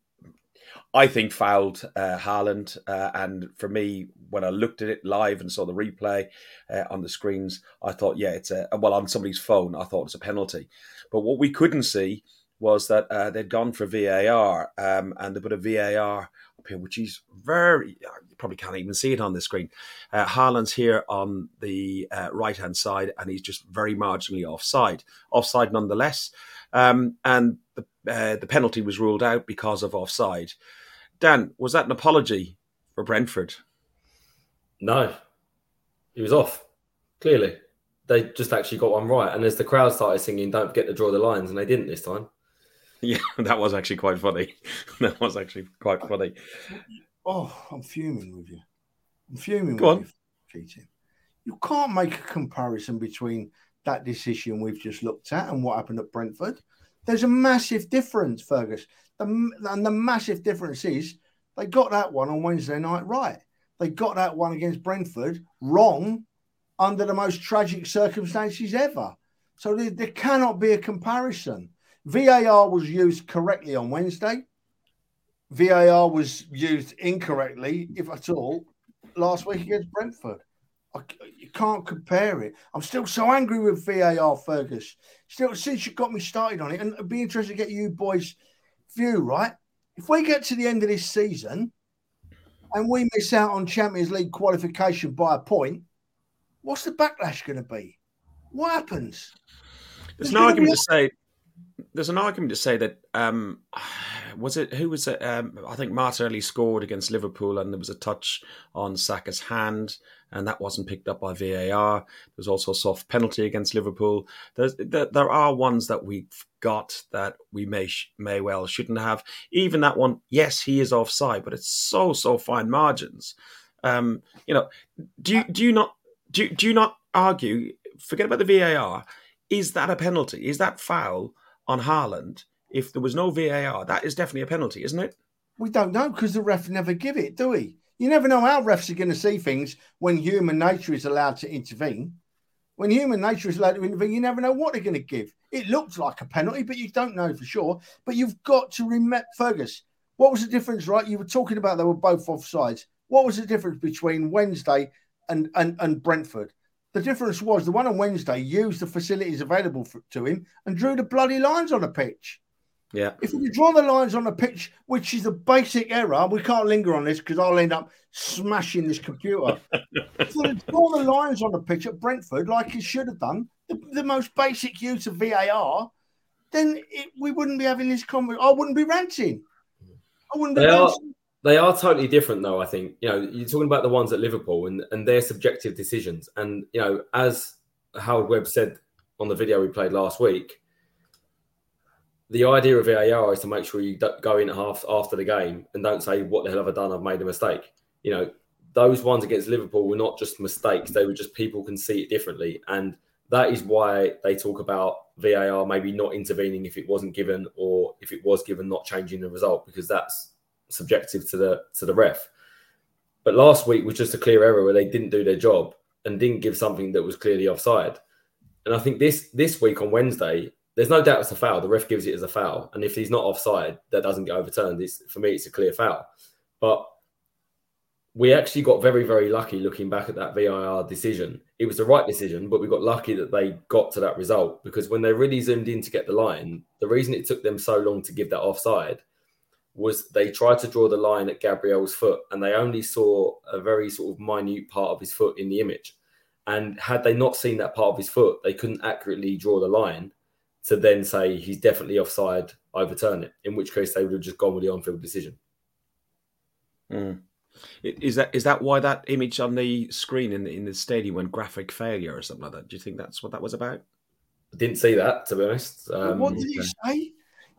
I think, fouled uh, Haaland. Uh, and for me, when I looked at it live and saw the replay uh, on the screens, I thought, yeah, it's a, well, on somebody's phone, I thought it was a penalty. But what we couldn't see was that uh, they'd gone for VAR um, and they put a VAR up here, which is very, you probably can't even see it on the screen. Uh, Haaland's here on the uh, right hand side and he's just very marginally offside. Offside nonetheless. Um, and the, uh, the penalty was ruled out because of offside. Dan, was that an apology for Brentford? No, he was off. Clearly, they just actually got one right. And as the crowd started singing, "Don't forget to draw the lines," and they didn't this time. Yeah, that was actually quite funny. That was actually quite funny. Oh, I'm fuming with you. I'm fuming Go with you, Keating. You can't make a comparison between that decision we've just looked at and what happened at Brentford. There's a massive difference, Fergus. The, and the massive difference is they got that one on Wednesday night right. They got that one against Brentford wrong under the most tragic circumstances ever. So there, there cannot be a comparison. VAR was used correctly on Wednesday. VAR was used incorrectly, if at all, last week against Brentford. I, you can't compare it. I'm still so angry with VAR, Fergus. Still, since you got me started on it, and it'd be interested to get you boys' view, right? If we get to the end of this season and we miss out on Champions League qualification by a point, what's the backlash going to be? What happens? There's There's an argument be- to say. There's an argument to say that um, was it who was it? Um, I think Martinelli scored against Liverpool, and there was a touch on Saka's hand, and that wasn't picked up by VAR. There's also a soft penalty against Liverpool. There's, there, there are ones that we've got that we may may well shouldn't have. Even that one, yes, he is offside, but it's so so fine margins. Um, you know, do do you not do do you not argue? Forget about the VAR. Is that a penalty? Is that foul on Haaland? If there was no VAR, that is definitely a penalty, isn't it? We don't know because the ref never give it, do we? You never know how refs are going to see things when human nature is allowed to intervene. When human nature is allowed to intervene, you never know what they're going to give. It looks like a penalty, but you don't know for sure. But you've got to remember, Fergus, what was the difference, right? You were talking about they were both offsides. What was the difference between Wednesday and, and, and Brentford? The difference was the one on Wednesday used the facilities available for, to him and drew the bloody lines on the pitch. Yeah. If we draw the lines on the pitch, which is a basic error, we can't linger on this because I'll end up smashing this computer. if we draw the lines on the pitch at Brentford, like he should have done, the, the most basic use of VAR, then it, we wouldn't be having this conversation. I wouldn't be ranting. I wouldn't be They are, they are totally different, though. I think you know you're talking about the ones at Liverpool and and their subjective decisions, and you know as Howard Webb said on the video we played last week, the idea of VAR is to make sure you go in half after the game and don't say what the hell have I done? I've made a mistake. You know those ones against Liverpool were not just mistakes; they were just people can see it differently, and that is why they talk about VAR maybe not intervening if it wasn't given, or if it was given, not changing the result because that's subjective to the to the ref. But last week was just a clear error where they didn't do their job and didn't give something that was clearly offside. And I think this this week on Wednesday, there's no doubt it's a foul. The ref gives it as a foul, and if he's not offside, that doesn't get overturned. It's, for me, it's a clear foul. But we actually got very very lucky looking back at that VAR decision. It was the right decision, but we got lucky that they got to that result because when they really zoomed in to get the line, the reason it took them so long to give that offside was they tried to draw the line at Gabriel's foot and they only saw a very sort of minute part of his foot in the image. And had they not seen that part of his foot, they couldn't accurately draw the line to then say he's definitely offside, overturn it, in which case they would have just gone with the on field decision. Mm. Is that is that why that image on the screen in the, in the stadium went graphic failure or something like that? Do you think that's what that was about? I didn't see that to be honest. Um, what did he say?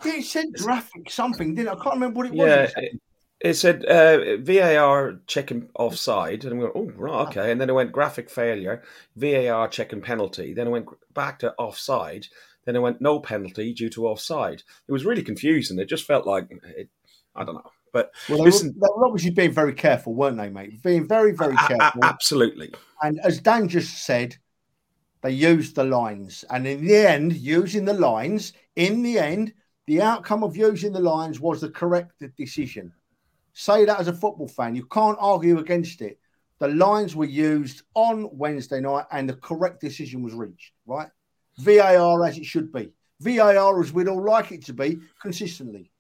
Yeah, it said graphic something, didn't it? I can't remember what it was. Yeah, It said- it, it said uh, VAR checking offside, and we went, oh right, okay, and then it went graphic failure, VAR checking penalty, then it went back to offside, then it went no penalty due to offside. It was really confusing. It just felt like it, I don't know, but Well, they, listen, were, they were obviously being very careful, weren't they, mate? Being very, very a- a- careful. absolutely. And as Dan just said, they used the lines. And in the end, using the lines, in the end, the outcome of using the lines was the correct decision. Say that as a football fan. You can't argue against it. The lines were used on Wednesday night and the correct decision was reached, right? VAR as it should be. VAR as we'd all like it to be consistently.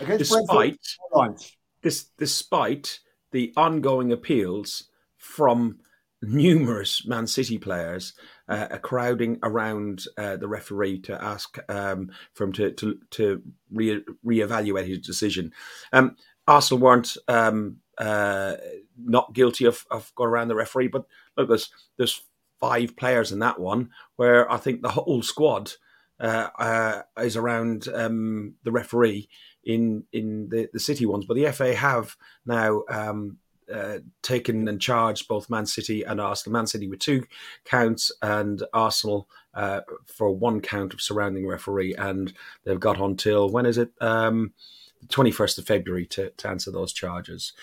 Against Despite lines. this, despite the ongoing appeals from numerous Man City players uh, crowding around uh, the referee to ask um, for him to to, to re- reevaluate his decision. Um, Arsenal weren't um, uh, not guilty of, of going around the referee, but look, there's there's five players in that one where I think the whole squad uh, uh, is around um, the referee in in the, the City ones, but the FA have now um, uh, taken and charged both Man City and Arsenal. Man City with two counts and Arsenal uh, for one count of surrounding referee, and they've got until when is it? Um, the 21st of February to, to answer those charges.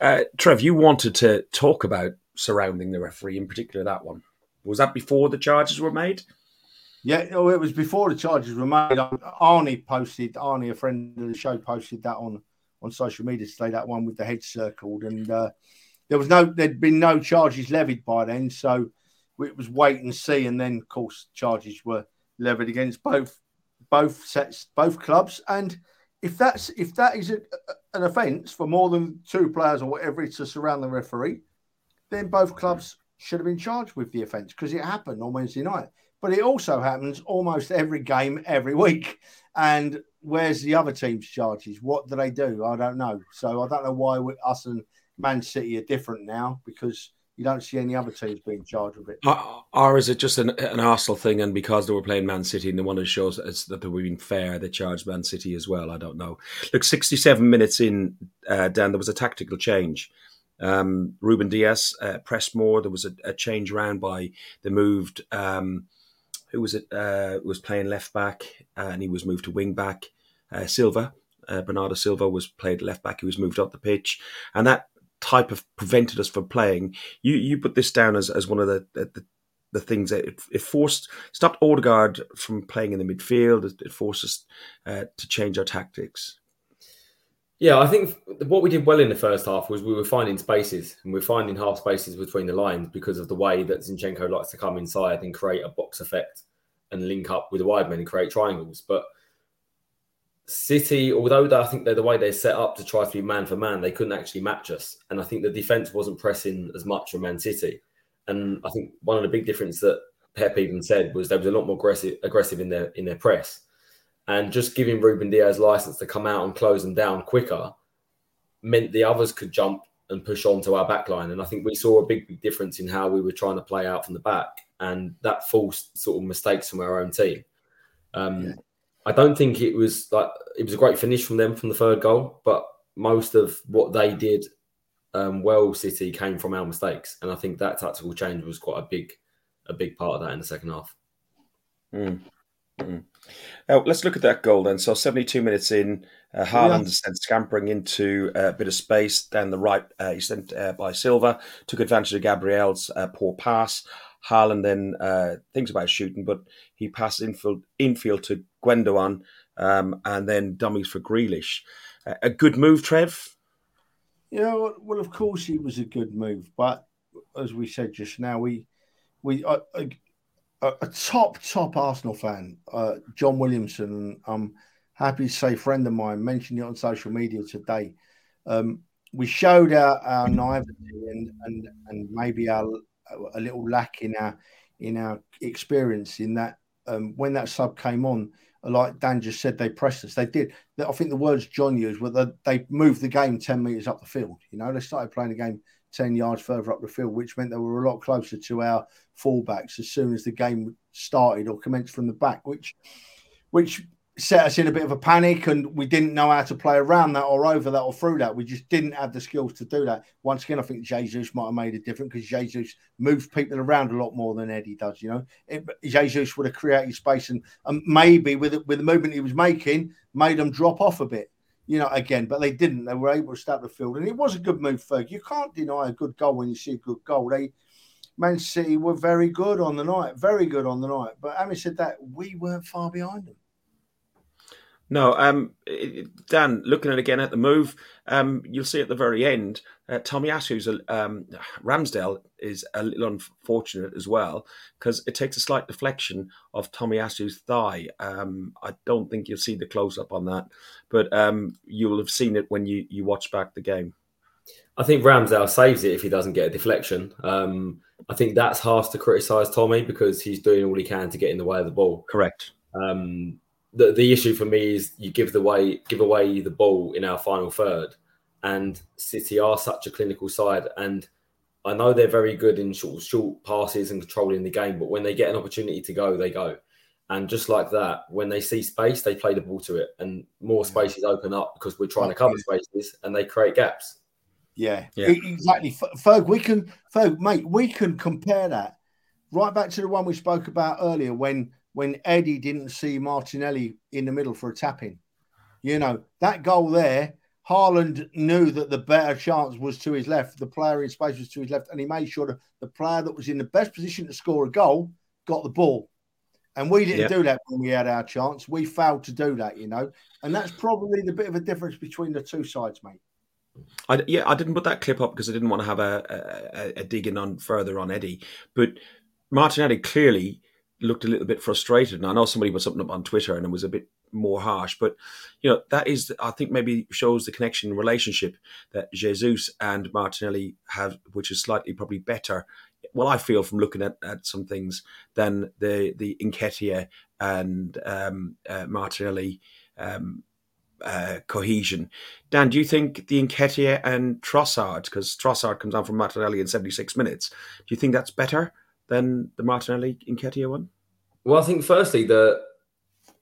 Uh, Trev, you wanted to talk about surrounding the referee, in particular that one. Was that before the charges were made? Yeah, oh, it was before the charges were made. Arnie posted, Arnie, a friend of the show, posted that on on social media today. That one with the head circled, and uh, there was no, there'd been no charges levied by then, so it was wait and see. And then, of course, charges were levied against both both sets, both clubs. And if that's if that is a, an offence for more than two players or whatever it's to surround the referee, then both clubs should have been charged with the offence because it happened on Wednesday night. But it also happens almost every game, every week. And where's the other team's charges? What do they do? I don't know. So I don't know why we, us and Man City are different now because you don't see any other teams being charged with it. Or, or is it just an, an Arsenal thing, and because they were playing Man City and they wanted to show us that they were being fair, they charged Man City as well? I don't know. Look, 67 minutes in, uh, Dan, there was a tactical change. Um, Ruben Dias uh, pressed more. There was a, a change around by they moved. Um, who was it? Uh, was playing left back, uh, and he was moved to wing back. Uh, Silva, uh, Bernardo Silva, was played left back. He was moved up the pitch, and that type of prevented us from playing. You you put this down as, as one of the the, the things that it, it, forced stopped Odegaard from playing in the midfield. It, it forced us uh, to change our tactics. Yeah, I think what we did well in the first half was we were finding spaces and we we're finding half spaces between the lines because of the way that Zinchenko likes to come inside and create a box effect and link up with the wide men and create triangles. But City, although I think they're the way they're set up to try to be man for man, they couldn't actually match us. And I think the defense wasn't pressing as much from Man City. And I think one of the big difference that Pep even said was they was a lot more aggressive aggressive in their in their press. And just giving Ruben Dias license to come out and close them down quicker meant the others could jump and push on to our back line. And I think we saw a big, big difference in how we were trying to play out from the back. And that forced sort of mistakes from our own team. Um, yeah. I don't think it was like it was a great finish from them from the third goal, but most of what they did um, well, City came from our mistakes, and I think that tactical change was quite a big, a big part of that in the second half. Mm. Mm. Now, let's look at that goal then. So, 72 minutes in, uh, Haaland yeah. sent scampering into a bit of space down the right. Uh, he sent uh, by Silva, took advantage of Gabriel's uh, poor pass. Haaland then uh, thinks about shooting, but he passes infield, infield to Gundogan um, and then dummies for Grealish. a good move, Trev? Yeah, well, well, of course it was a good move, but as we said just now, we we uh, a, a, top top Arsenal fan, uh, John Williamson. I'm happy to say, friend of mine mentioned it on social media today. Um, we showed our, our naivety and, and and maybe our a little lack in our in our experience in that um, when that sub came on, like Dan just said, they pressed us. They did. I think the words John used were that they moved the game 10 metres up the field. You know, they started playing the game 10 yards further up the field, which meant they were a lot closer to our fullbacks as soon as the game started or commenced from the back, which which set us in a bit of a panic and we didn't know how to play around that or over that or through that. We just didn't have the skills to do that. Once again, I think Jesus might have made a different because Jesus moves people around a lot more than Eddie does. You know, it, Jesus would have created space and, and maybe with with the movement he was making, made them drop off a bit. You know, again, but they didn't. They were able to start the field, and it was a good move. Ferg, you can't deny a good goal when you see a good goal. They Man City were very good on the night, very good on the night. But having said that, we weren't far behind them. No, um, Dan, looking at again at the move, um, you'll see at the very end, uh, Tomiyasu's um, Ramsdale is a little unfortunate as well because it takes a slight deflection of Tomiyasu's thigh. Um, I don't think you'll see the close up on that, but um, you'll have seen it when you, you watch back the game. I think Ramsdale saves it if he doesn't get a deflection. Um, I think that's harsh to criticise Tommy because he's doing all he can to get in the way of the ball. Correct. Um, the the issue for me is you give the way give away the ball in our final third, and City are such a clinical side, and I know they're very good in short short passes and controlling the game, but when they get an opportunity to go, they go. And just like that, when they see space, they play the ball to it, and more spaces open up because we're trying to cover spaces, and they create gaps. Yeah, yeah. exactly. Ferg, we can, Ferg, mate, we can compare that right back to the one we spoke about earlier when when Eddie didn't see Martinelli in the middle for a tap in. You know, that goal there, Haaland knew that the better chance was to his left. The player in space was to his left, and he made sure that the player that was in the best position to score a goal got the ball. And we didn't do that when we had our chance. We failed to do that, you know. And that's probably the bit of a difference between the two sides, mate. I, yeah, I didn't put that clip up because I didn't want to have a, a, a digging on further on Eddie. But Martinelli clearly looked a little bit frustrated. And I know somebody put something up on Twitter and it was a bit more harsh, but you know that is, I think, maybe shows the connection relationship that Jesus and Martinelli have, which is slightly probably better. Well, I feel from looking at, at some things than the the Nketiah and um, uh, Martinelli. Um, uh, cohesion. Dan, do you think the Nketiah and Trossard, because Trossard comes on from Martinelli in 76 minutes, do you think that's better than the Martinelli Nketiah one? Well, I think firstly the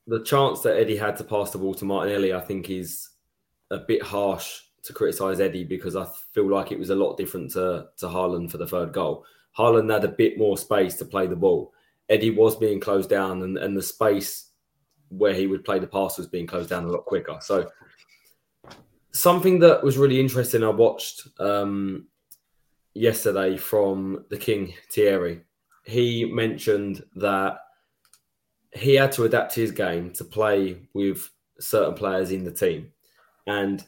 the chance that Eddie had to pass the ball to Martinelli, I think, is a bit harsh to criticise Eddie because I feel like it was a lot different to to Haaland for the third goal. Haaland had a bit more space to play the ball. Eddie was being closed down, and, and the space where he would play the pass was being closed down a lot quicker. So something that was really interesting, I watched um, yesterday from the King Thierry he mentioned that he had to adapt his game to play with certain players in the team. And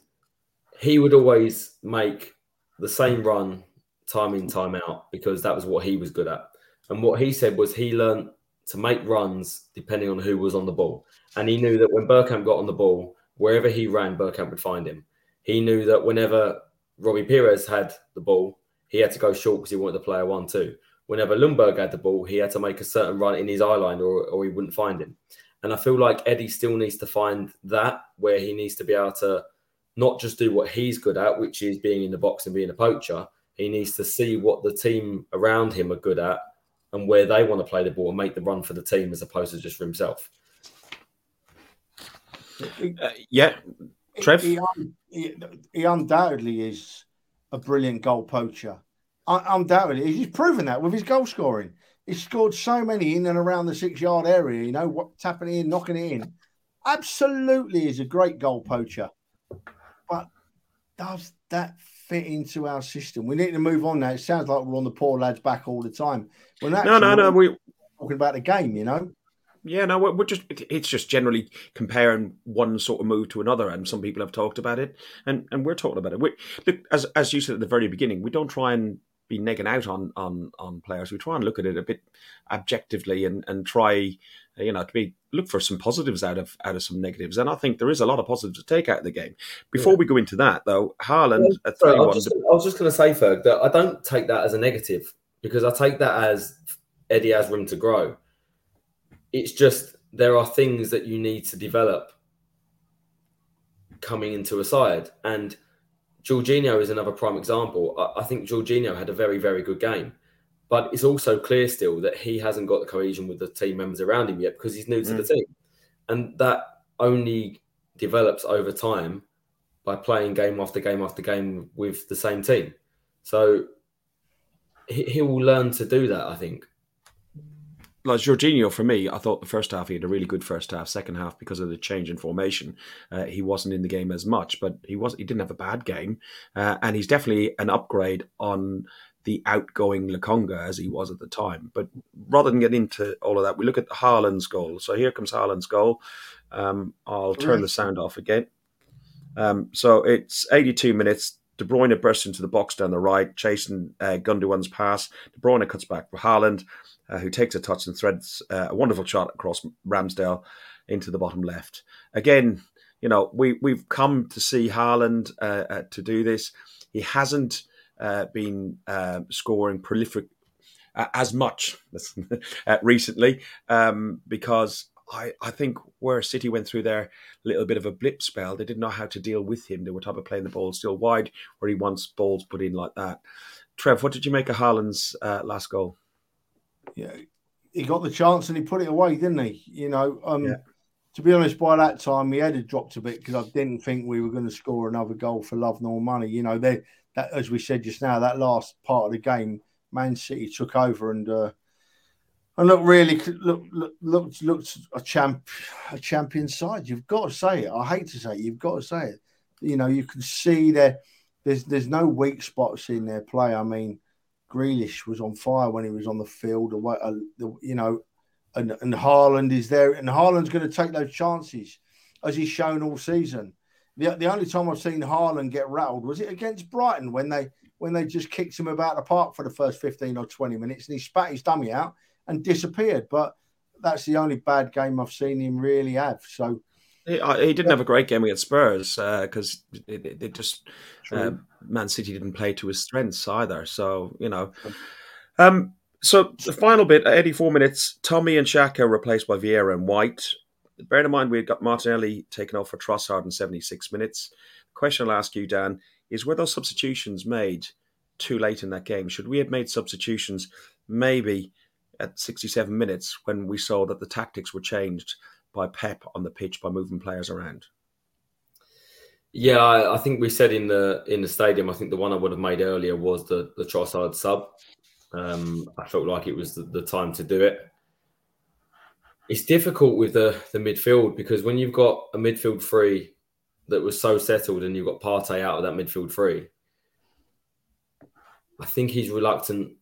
he would always make the same run time in, time out, because that was what he was good at. And what he said was he learned to make runs depending on who was on the ball. And he knew that when Bergkamp got on the ball, wherever he ran, Bergkamp would find him. He knew that whenever Robbie Pires had the ball, he had to go short because he wanted to play a 1 2 whenever Ljungberg had the ball, he had to make a certain run in his eye line or, or he wouldn't find him. And I feel like Eddie still needs to find that where he needs to be able to not just do what he's good at, which is being in the box and being a poacher. He needs to see what the team around him are good at and where they want to play the ball and make the run for the team as opposed to just for himself. Uh, yeah, Trev. He, he, he undoubtedly is a brilliant goal poacher undoubtedly, he's proven that with his goal scoring. He's scored so many in and around the six yard area, you know, what, tapping in, knocking it in. Absolutely is a great goal poacher. But does that fit into our system? We need to move on now. It sounds like we're on the poor lad's back all the time. When no, no, no. We're talking about the game, you know. Yeah, no, we're just it's just generally comparing one sort of move to another, and some people have talked about it, and and we're talking about it. We, look, as as you said at the very beginning, we don't try and be negging out on on on players. We try and look at it a bit objectively and and try you know to be look for some positives out of out of some negatives. And I think there is a lot of positives to take out of the game. Before yeah. we go into that though, Haaland at sorry, I was just, just going to say, Ferg, that I don't take that as a negative because I take that as Eddie has room to grow. It's just there are things that you need to develop coming into a side. And Jorginho is another prime example. I, I think Jorginho had a very, very good game. But it's also clear still that he hasn't got the cohesion with the team members around him yet because he's new to mm. the team. And that only develops over time by playing game after game after game with the same team. So he, he will learn to do that, I think like Jorginho, for me, I thought the first half he had a really good first half. Second half, because of the change in formation, uh, he wasn't in the game as much. But he was he didn't have a bad game, uh, and he's definitely an upgrade on the outgoing Lokonga as he was at the time. But rather than get into all of that, we look at Haaland's goal. So here comes Haaland's goal. Um, I'll turn the sound off again. Um, so it's 82 minutes. De Bruyne bursts into the box down the right, chasing uh, Gundogan's pass. De Bruyne cuts back for Haaland uh, who takes a touch and threads uh, a wonderful shot across Ramsdale into the bottom left. Again, you know, we, we've come to see Haaland uh, uh to do this. He hasn't uh, been uh, scoring prolific as much recently um, because I, I think where City went through their little bit of a blip spell, they didn't know how to deal with him. They were type of playing the ball still wide where he wants balls put in like that. Trev, what did you make of Haaland's last goal? yeah, he got the chance and he put it away, didn't he? You know, um, yeah. To be honest, by that time, he had dropped a bit because I didn't think we were going to score another goal for love nor money. You know, they that as we said just now, that last part of the game, Man City took over and uh, and look really look, look looked looked a champ a champion side. You've got to say it. I hate to say it, you've got to say it. You know, you can see there. There's there's no weak spots in their play. I mean, Grealish was on fire when he was on the field. Uh, you know, and, and Haaland is there, and Haaland's going to take those chances as he's shown all season. The, the only time I've seen Haaland get rattled was it against Brighton when they when they just kicked him about the park for the first 15 or 20 minutes and he spat his dummy out and disappeared. But that's the only bad game I've seen him really have. So he, he didn't have a great game against Spurs because uh, it, it, just uh, Man City didn't play to his strengths either. So you know, um, so the final bit, uh, eighty-four minutes. Tommy and Xhaka replaced by Vieira and White. Bear in mind we had got Martinelli taken off for Trossard in seventy-six minutes. The question I'll ask you, Dan, is were those substitutions made too late in that game? Should we have made substitutions maybe at sixty-seven minutes when we saw that the tactics were changed? by Pep on the pitch by moving players around? Yeah, I, I, think we said in the in the stadium. I think the one I would have made earlier was the the Trossard sub. Um, I felt like it was the, the, time to do it. It's difficult with the the midfield because when you've got a midfield three that was so settled and you've got Partey out of that midfield three, I think he's reluctant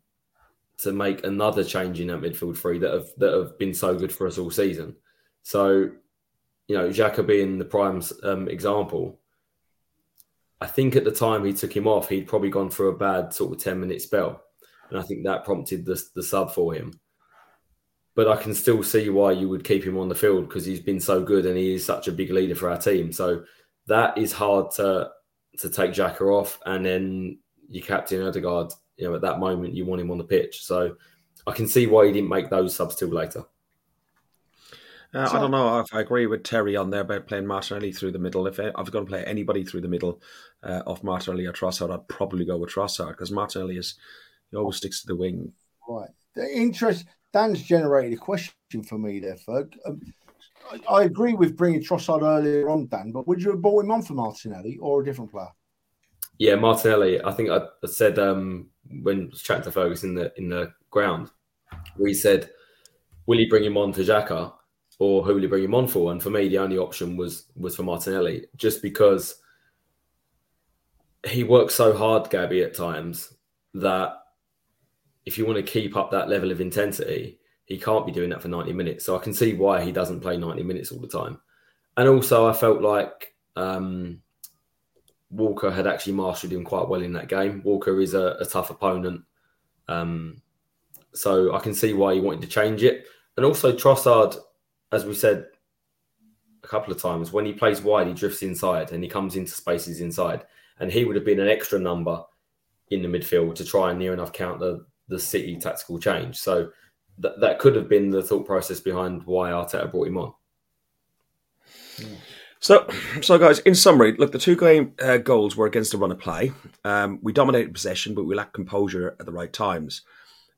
to make another change in that midfield three that have that have been so good for us all season. So, you know, Xhaka being the prime um, example, I think at the time he took him off, he'd probably gone through a bad sort of 10 minute spell. And I think that prompted the, the sub for him. But I can still see why you would keep him on the field because he's been so good and he is such a big leader for our team. So that is hard to to take Xhaka off. And then your captain Odegaard, you know, at that moment you want him on the pitch. So I can see why he didn't make those subs till later. Uh, so, I don't know if I agree with Terry on there about playing Martinelli through the middle. If I was going to play anybody through the middle uh, of Martinelli or Trossard, I'd probably go with Trossard because Martinelli is he always sticks to the wing. Right. The interest Dan's generated a question for me there, Ferg. Um, I, I, agree with bringing Trossard earlier on, Dan, but would you have bought him on for Martinelli or a different player? Yeah, Martinelli. I think I, I said um, when chatting to Fergus in the in the ground, we said, "Will he bring him on to Xhaka?" or who will you bring him on for? And for me, the only option was was for Martinelli, just because he works so hard, Gabby, at times that if you want to keep up that level of intensity, he can't be doing that for 90 minutes. So I can see why he doesn't play 90 minutes all the time. And also, I felt like um, Walker had actually mastered him quite well in that game. Walker is a, a tough opponent. Um, so I can see why he wanted to change it. And also, Trossard as we said a couple of times, when he plays wide, he drifts inside and he comes into spaces inside. And he would have been an extra number in the midfield to try and near enough counter the City tactical change. So that that could have been the thought process behind why Arteta brought him on. So, so guys, in summary, look, the two game uh, goals were against the run of play. Um, we dominated possession, but we lacked composure at the right times.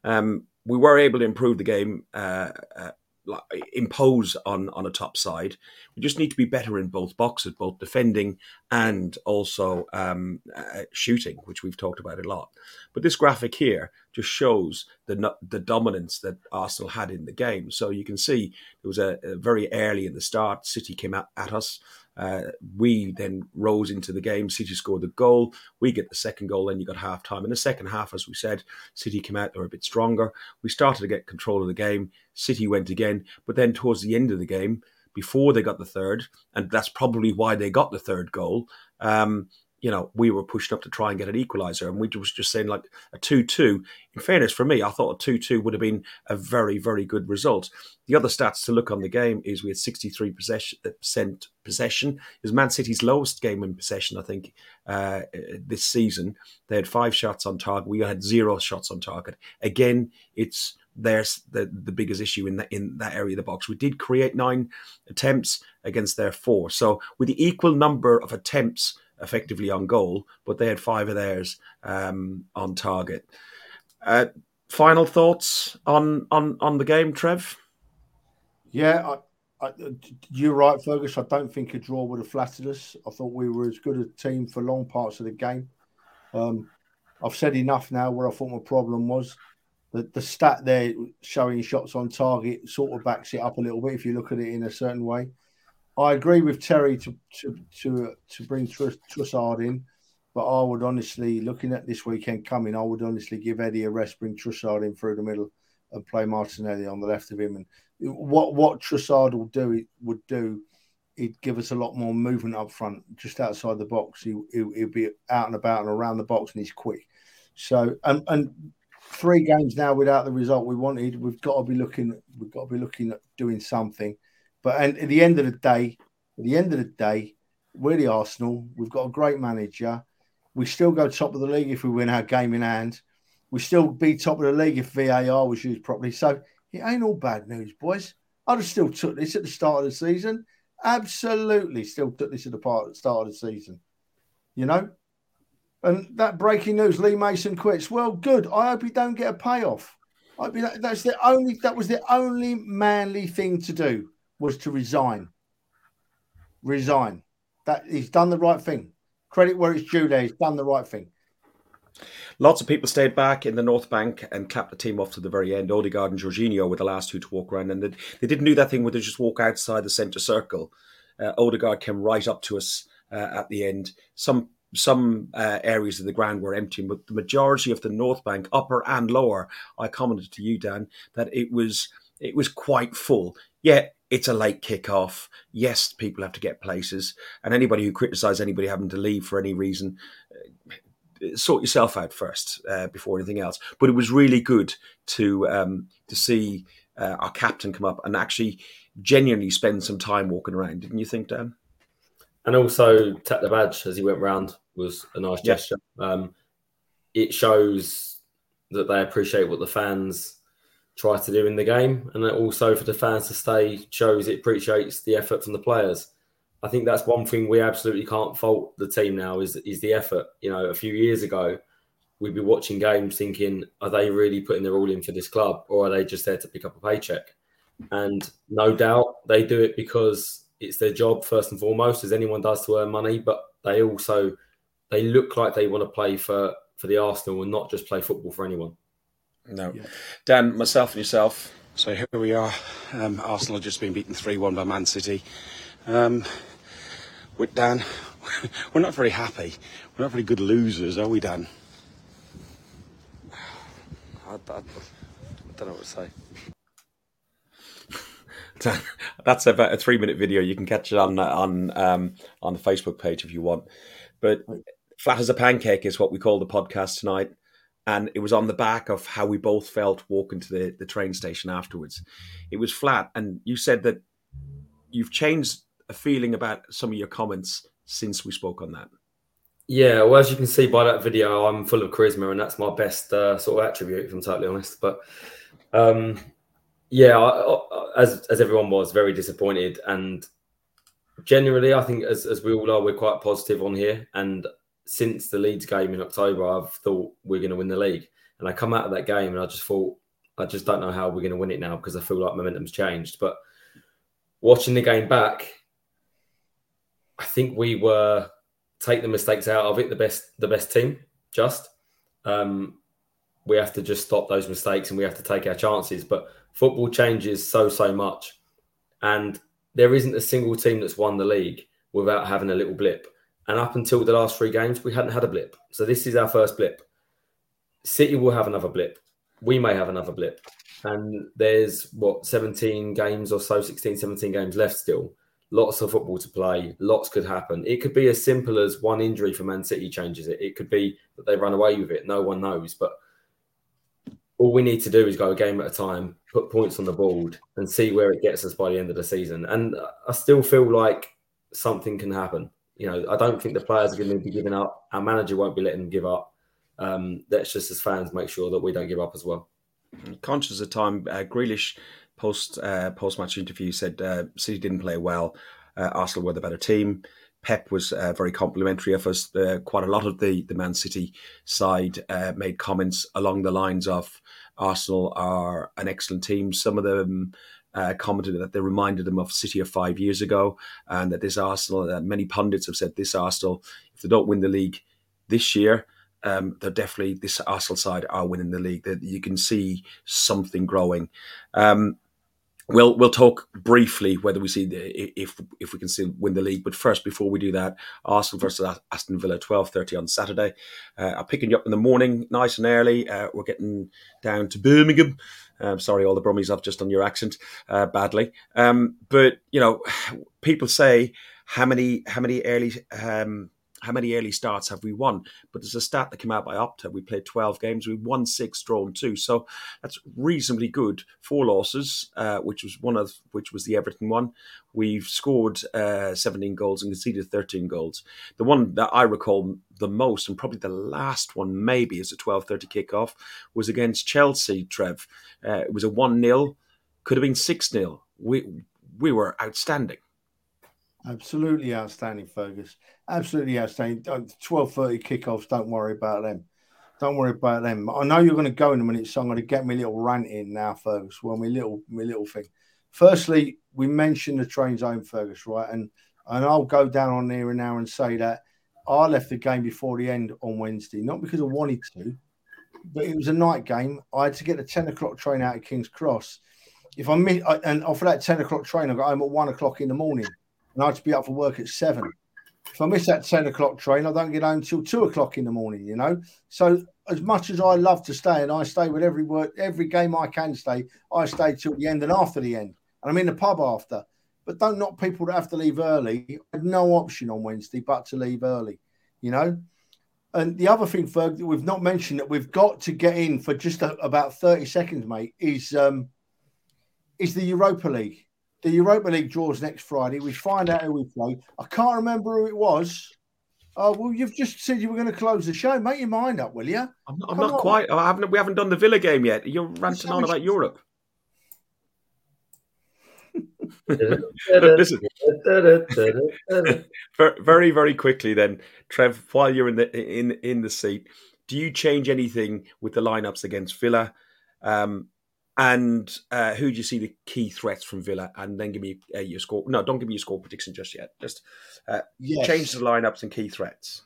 Um, we were able to improve the game, uh, uh, impose on on a top side. We just need to be better in both boxes, both defending and also um, uh, shooting, which we've talked about a lot. But this graphic here just shows the the dominance that Arsenal had in the game. So you can see it was a, a very early in the start. City came at, at us. Uh, we then rose into the game. City scored the goal. We get the second goal. Then you got half time. In the second half, as we said, City came out. They were a bit stronger. We started to get control of the game. City went again. But then towards the end of the game, before they got the third, and that's probably why they got the third goal. Um, you know, we were pushed up to try and get an equaliser, and we was just saying like a two-two. In fairness, for me, I thought a two-two would have been a very, very good result. The other stats to look on the game is we had sixty-three percent possession. It was Man City's lowest game in possession, I think, uh, this season. They had five shots on target. We had zero shots on target. Again, it's there's the, the biggest issue in that in that area of the box. We did create nine attempts against their four. So with the equal number of attempts effectively on goal, but they had five of theirs um, on target. Uh, final thoughts on on on the game, Trev? Yeah, I, I, you're right, Fergus. I don't think a draw would have flattered us. I thought we were as good a team for long parts of the game. Um, I've said enough now where I thought my problem was. The, the stat there showing shots on target sort of backs it up a little bit if you look at it in a certain way. I agree with Terry to to to, to bring Trossard in, but I would honestly, looking at this weekend coming, I would honestly give Eddie a rest, bring Trossard in through the middle, and play Martinelli on the left of him. And what what Trossard will do it would do, he'd give us a lot more movement up front, just outside the box. He he'll be out and about and around the box, and he's quick. So and and three games now without the result we wanted, we've got to be looking. We've got to be looking at doing something. But and at the end of the day, at the end of the day, we're the Arsenal. We've got a great manager. We still go top of the league if we win our game in hand. We still be top of the league if VAR was used properly. So it ain't all bad news, boys. I'd have still took this at the start of the season. Absolutely, still took this at the start of the season. You know, and that breaking news: Lee Mason quits. Well, good. I hope he don't get a payoff. I mean, that's the only. That was the only manly thing to do was to resign. Resign. That he's done the right thing. Credit where it's due. There, he's done the right thing. Lots of people stayed back in the North Bank and clapped the team off to the very end. Odegaard and Jorginho were the last two to walk around, and they, they didn't do that thing where they just walk outside the centre circle. Uh, Odegaard came right up to us uh, at the end. Some some uh, areas of the ground were empty, but the majority of the North Bank, upper and lower, I commented to you, Dan, that it was it was quite full. Yeah, it's a late kickoff. Yes, people have to get places, and anybody who criticises anybody having to leave for any reason, uh, sort yourself out first uh, before anything else. But it was really good to um, to see uh, our captain come up and actually genuinely spend some time walking around. Didn't you think, Dan? And also tap the badge as he went round was a nice gesture. Um, it shows that they appreciate what the fans try to do in the game, and also for the fans to stay shows it appreciates the effort from the players. I think that's one thing we absolutely can't fault the team now is is the effort. You know, a few years ago, we'd be watching games thinking, are they really putting their all in for this club, or are they just there to pick up a paycheck? And no doubt they do it because it's their job first and foremost, as anyone does to earn money. But they also they look like they want to play for for the Arsenal and not just play football for anyone. No. Yeah. Dan, myself and yourself. So here we are. Um, Arsenal have just been beaten 3 1 by Man City. Um, with Dan, we're not very happy. We're not very good losers, are we, Dan? I, I, I don't know what to say. That's about a three minute video. You can catch it on on um, on the Facebook page if you want. But flat as a pancake is what we call the podcast tonight and it was on the back of how we both felt walking to the, the train station afterwards. It was flat, and you said that you've changed a feeling about some of your comments since we spoke on that. Yeah, well, as you can see by that video, I'm full of charisma, and that's my best uh, sort of attribute, if I'm totally honest. But um, Yeah, I, I, as as everyone was very disappointed, and generally, I think as as we all are, we're quite positive on here. And since the Leeds game in October, I've thought we're going to win the league, and I come out of that game and I just thought I just don't know how we're going to win it now because I feel like momentum's changed. But watching the game back, I think we were take the mistakes out of it. The best, the best team. Just um, we have to just stop those mistakes and we have to take our chances. But football changes so so much, and there isn't a single team that's won the league without having a little blip. And up until the last three games, we hadn't had a blip. So this is our first blip. City will have another blip. We may have another blip. And there's what 17 games or so, 16, 17 games left still lots of football to play. Lots could happen. It could be as simple as one injury for Man City changes it. It could be that they run away with it. No one knows. But all we need to do is go a game at a time, put points on the board, and see where it gets us by the end of the season. And I still feel like something can happen. You know, I don't think the players are going to be giving up. Our manager won't be letting them give up. Um, let's just, as fans, make sure that we don't give up as well. Conscious of time, uh, Grealish post uh, post match interview said uh, City didn't play well. Uh, Arsenal were the better team. Pep was uh, very complimentary of us. Uh, quite a lot of the, the Man City side uh, made comments along the lines of Arsenal are an excellent team. Some of them uh, commented that they reminded them of City of five years ago, and that this Arsenal, uh, many pundits have said this Arsenal, if they don't win the league this year, um, they're definitely this Arsenal side are winning the league. That you can see something growing. Um, We'll we'll talk briefly whether we see the, if if we can still win the league. But first, before we do that, Arsenal versus Aston Villa, twelve thirty on Saturday. Uh, I'm picking you up in the morning, nice and early. Uh, we're getting down to Birmingham. Um, sorry, all the Brummies I've just done your accent uh, badly. Um, but you know, people say how many how many early um, how many early starts have we won? But there's a stat that came out by Opta. We played 12 games. We won six, drawn two. So that's reasonably good. Four losses, uh, which was one of which was the Everton one. We've scored uh, 17 goals and conceded 13 goals. The one that I recall the most, and probably the last one, maybe as a 12:30 kickoff, was against Chelsea. Trev, uh, it was a one 0 Could have been six 0 We we were outstanding. Absolutely outstanding, Fergus. Absolutely outstanding. Uh, twelve thirty kickoffs. Don't worry about them. Don't worry about them. I know you're going to go in a minute, so I'm going to get my little rant in now, Fergus. Well, my little, my little thing. Firstly, we mentioned the train zone, Fergus, right? And and I'll go down on there now and say that I left the game before the end on Wednesday, not because I wanted to, but it was a night game. I had to get the ten o'clock train out of King's Cross. If I miss, and off of that ten o'clock train, I got home at one o'clock in the morning and I had to be up for work at seven. If I miss that 10 o'clock train, I don't get home until two o'clock in the morning, you know. So as much as I love to stay and I stay with every work, every game I can stay, I stay till the end and after the end. And I'm in the pub after. But don't knock people that have to leave early. I had no option on Wednesday but to leave early, you know. And the other thing, Ferg, that we've not mentioned that we've got to get in for just a, about 30 seconds, mate, is um, is the Europa League the Europa League draws next Friday. We find out who we play. I can't remember who it was. Oh well, you've just said you were going to close the show. Make your mind up, will you? I'm not, I'm not quite. I haven't. We haven't done the Villa game yet. You're ranting on about Europe. Listen, very, very quickly then, Trev. While you're in the in in the seat, do you change anything with the lineups against Villa? Um, and uh, who do you see the key threats from Villa? And then give me uh, your score. No, don't give me your score prediction just yet. Just uh, yes. change the lineups and key threats.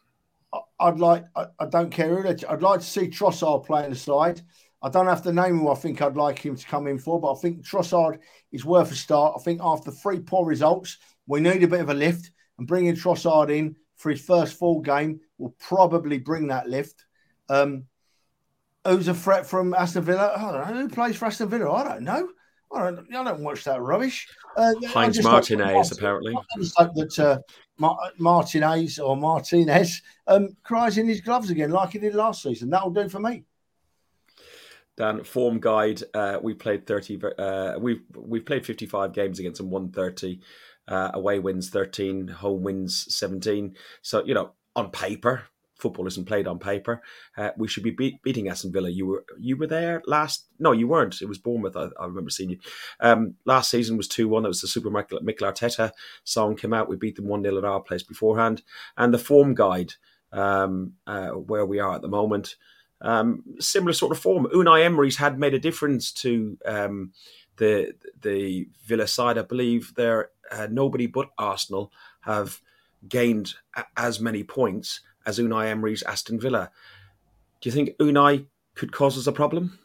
I'd like. I, I don't care. I'd like to see Trossard playing the side. I don't have to name who I think I'd like him to come in for, but I think Trossard is worth a start. I think after three poor results, we need a bit of a lift, and bringing Trossard in for his first full game will probably bring that lift. Um, who's a threat from Aston Villa? I don't know. Who plays for Aston Villa? I don't know. I don't, I don't watch that rubbish. Uh, Heinz Martinez, apparently. I just hope that uh, Martinez or Martinez um, cries in his gloves again like he did last season. That'll do for me. Dan, form guide. Uh, we played thirty. Uh, we've we've played fifty-five games against them. One thirty. Uh, away wins thirteen. Home wins seventeen. So you know, on paper, football isn't played on paper. Uh, we should be beat, beating Aston Villa. You were you were there last? No, you weren't. It was Bournemouth. I, I remember seeing you. Um, last season was two one. That was the Super Mikel, Mikel Arteta song came out. We beat them one 0 at our place beforehand. And the form guide um, uh, where we are at the moment. Um, similar sort of form. Unai Emery's had made a difference to um, the the Villa side. I believe there uh, nobody but Arsenal have gained a- as many points as Unai Emery's Aston Villa. Do you think Unai could cause us a problem?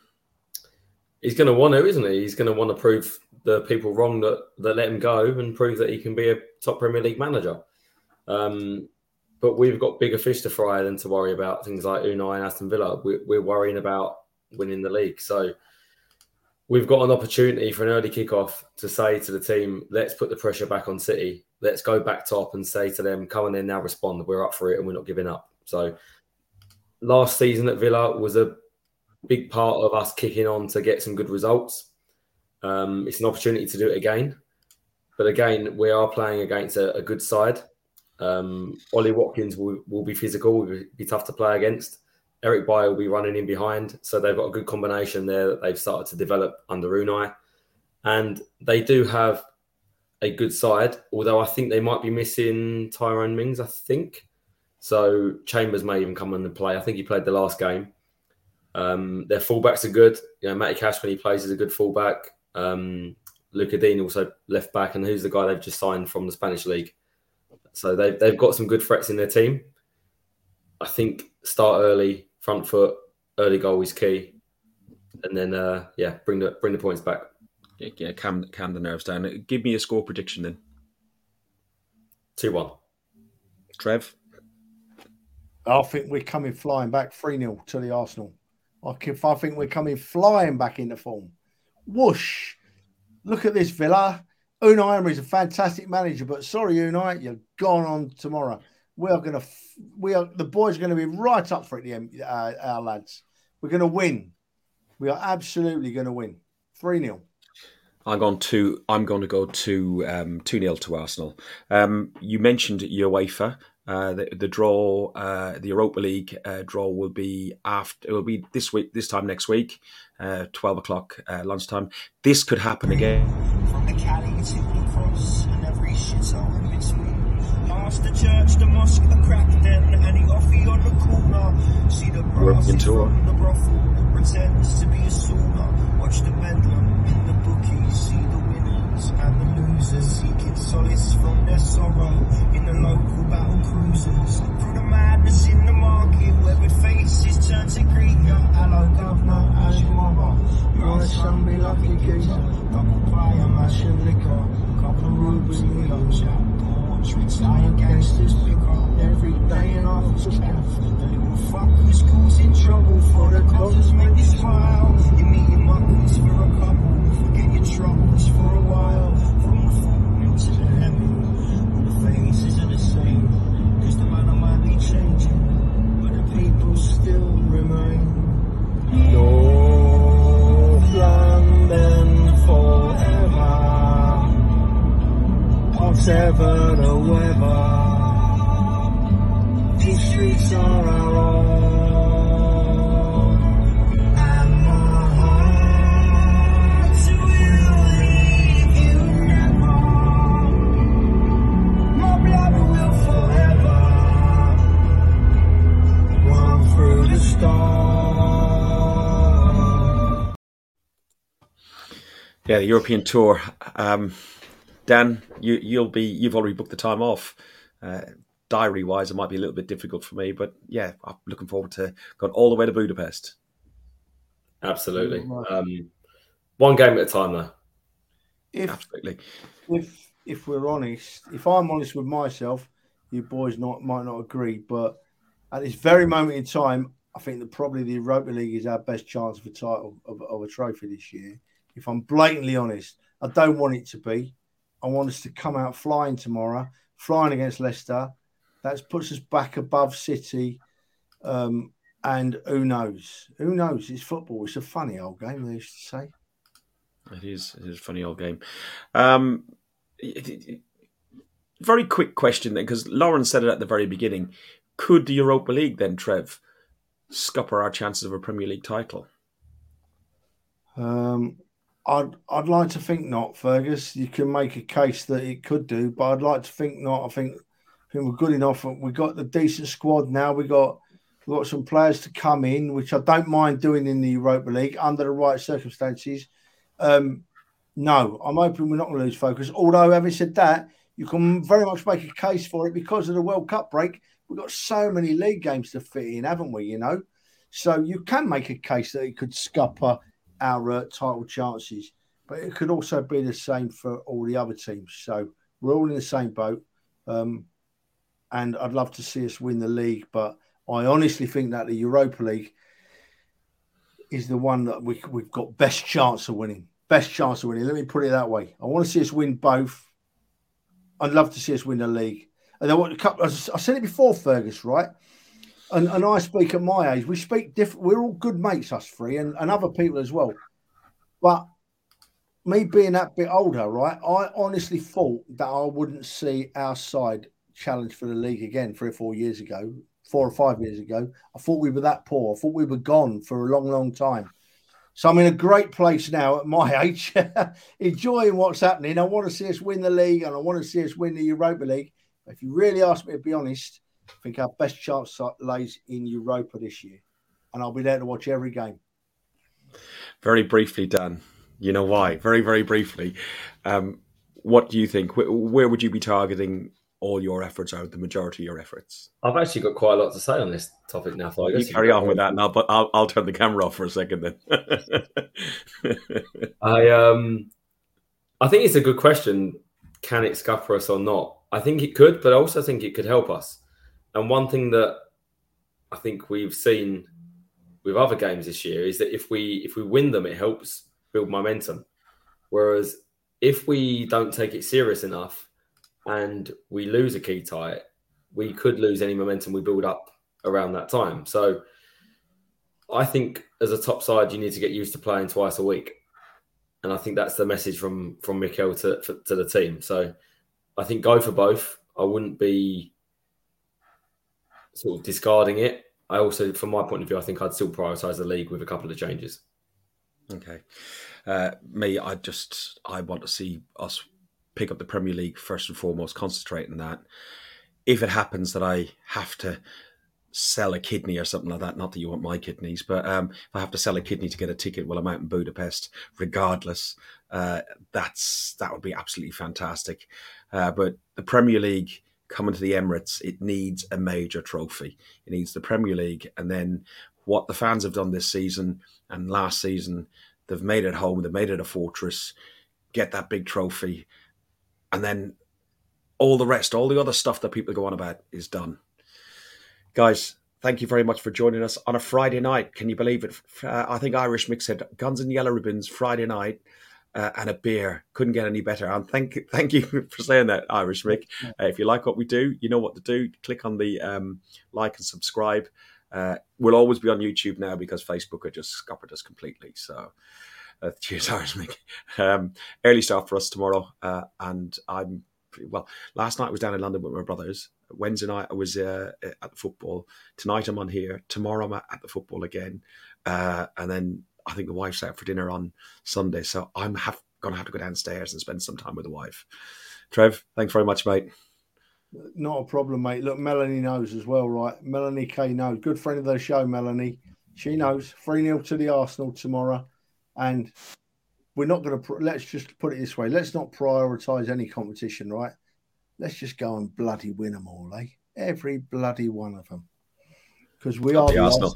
He's going to want to, isn't he? He's going to want to prove the people wrong that, that let him go and prove that he can be a top Premier League manager. Um, but we've got bigger fish to fry than to worry about things like Unai and Aston Villa. We're, we're worrying about winning the league. So we've got an opportunity for an early kickoff to say to the team, let's put the pressure back on City. Let's go back top and say to them, come on in now, respond. We're up for it and we're not giving up. So last season at Villa was a big part of us kicking on to get some good results. Um, it's an opportunity to do it again. But again, we are playing against a, a good side. Um, Ollie Watkins will, will be physical, will be tough to play against. Eric Bailly will be running in behind. So they've got a good combination there that they've started to develop under Unai. And they do have a good side, although I think they might be missing Tyrone Mings, I think. So Chambers may even come in and play. I think he played the last game. Um, their fullbacks are good. You know, Matty Cash when he plays is a good fullback. Um, Lucas Digne also left back, and who's the guy they've just signed from the Spanish league? So they've they've got some good threats in their team. I think start early, front foot, early goal is key, and then uh, yeah, bring the bring the points back. Yeah, yeah, calm, calm the nerves down. Give me a score prediction then. Two one. Trev. I think we're coming flying back 3 0 to the Arsenal. I, can, I think we're coming flying back into form. Whoosh. Look at this Villa. Unai Emery is a fantastic manager, but sorry, Unai, you're gone on tomorrow. We are going to, we are, the boys are going to be right up for it, the, uh, our lads. We're going to win. We are absolutely going to win. 3 0. I'm going to I'm going to go to um, two 0 to Arsenal. Um, you mentioned UEFA. Uh, the, the draw, uh, the Europa League uh, draw will be after. It will be this week, this time next week, uh, twelve o'clock uh, lunchtime. This could happen again. From the Cally to the cross and every shithole in between. Past the church, the mosque, the crack den, and the offie on the corner. See the brass tour. from the brothel that pretends to be a sauna. Watch the bedlam in the bookies. See the winners and the losers seeking solace from their sorrow in the local European tour. Um, Dan, you, you'll be you've already booked the time off. Uh, diary wise, it might be a little bit difficult for me, but yeah, I'm looking forward to going all the way to Budapest. Absolutely. Um, one game at a time, though. If Absolutely. if if we're honest, if I'm honest with myself, you boys not might not agree, but at this very moment in time, I think that probably the Europa League is our best chance of a title of, of a trophy this year. If I'm blatantly honest, I don't want it to be. I want us to come out flying tomorrow, flying against Leicester. That puts us back above City. Um, and who knows? Who knows? It's football. It's a funny old game, they used to say. It is. It is a funny old game. Um, it- it- very quick question then, because Lauren said it at the very beginning. could the Europa League then, Trev, scupper our chances of a Premier League title? Um, I'd I'd like to think not, Fergus. You can make a case that it could do, but I'd like to think not. I think I think we're good enough. We've got the decent squad now. We got we've got some players to come in, which I don't mind doing in the Europa League under the right circumstances. Um, no, I'm hoping we're not going to lose focus. Although, having said that, you can very much make a case for it because of the World Cup break. We've got so many league games to fit in, haven't we? You know, so you can make a case that it could scupper our uh, title chances, but it could also be the same for all the other teams. So we're all in the same boat. Um, and I'd love to see us win the league, but I honestly think that the Europa League is the one that we, we've got best chance of winning. Best chance of winning. Let me put it that way. I want to see us win both. I'd love to see us win the league. And I want a couple. I said it before, Fergus, right? And, and I speak at my age. We speak different. We're all good mates, us three, and, and other people as well. But me being that bit older, right? I honestly thought that I wouldn't see our side challenge for the league again three or four years ago, four or five years ago. I thought we were that poor. I thought we were gone for a long, long time. So I'm in a great place now at my age, enjoying what's happening. I want to see us win the league and I want to see us win the Europa League. If you really ask me to be honest, I think our best chance lays in Europa this year. And I'll be there to watch every game. Very briefly, Dan, you know why? Very, very briefly. Um, what do you think? Where, where would you be targeting all your efforts out, the majority of your efforts? I've actually got quite a lot to say on this topic now. So you carry on with that now, but I'll, I'll turn the camera off for a second then. I um, I think it's a good question. Can it scupper us or not? I think it could, but I also think it could help us. And one thing that I think we've seen with other games this year is that if we if we win them, it helps build momentum. Whereas if we don't take it serious enough, and we lose a key tie, we could lose any momentum we build up around that time. So I think as a top side, you need to get used to playing twice a week. And I think that's the message from from Mikel to, to the team. So I think go for both. I wouldn't be sort of discarding it. I also, from my point of view, I think I'd still prioritise the league with a couple of changes. Okay, uh, me, I just I want to see us pick up the Premier League first and foremost, concentrate on that. If it happens that I have to sell a kidney or something like that, not that you want my kidneys, but um, if I have to sell a kidney to get a ticket while I'm out in Budapest, regardless, uh, that's that would be absolutely fantastic. Uh, but the Premier League coming to the Emirates, it needs a major trophy. It needs the Premier League, and then what the fans have done this season and last season, they've made it home, they've made it a fortress. Get that big trophy, and then all the rest, all the other stuff that people go on about is done. Guys, thank you very much for joining us on a Friday night. Can you believe it? Uh, I think Irish Mick said Guns and Yellow Ribbons Friday night. Uh, and a beer couldn't get any better. And thank thank you for saying that, Irish Mick. Uh, if you like what we do, you know what to do. Click on the um, like and subscribe. Uh, we'll always be on YouTube now because Facebook had just scuppered us completely. So uh, cheers, Irish Mick. Um, early start for us tomorrow, uh, and I'm well. Last night I was down in London with my brothers. Wednesday night I was uh, at the football. Tonight I'm on here. Tomorrow I'm at the football again, uh, and then I think the wife's out for dinner on Sunday. So I'm have, gonna have to go downstairs and spend some time with the wife. Trev, thanks very much, mate. Not a problem, mate. Look, Melanie knows as well, right? Melanie K knows. Good friend of the show, Melanie. She knows. 3 0 to the Arsenal tomorrow. And we're not going to, let's just put it this way let's not prioritize any competition, right? Let's just go and bloody win them all, eh? Every bloody one of them. Because we are the Arsenal.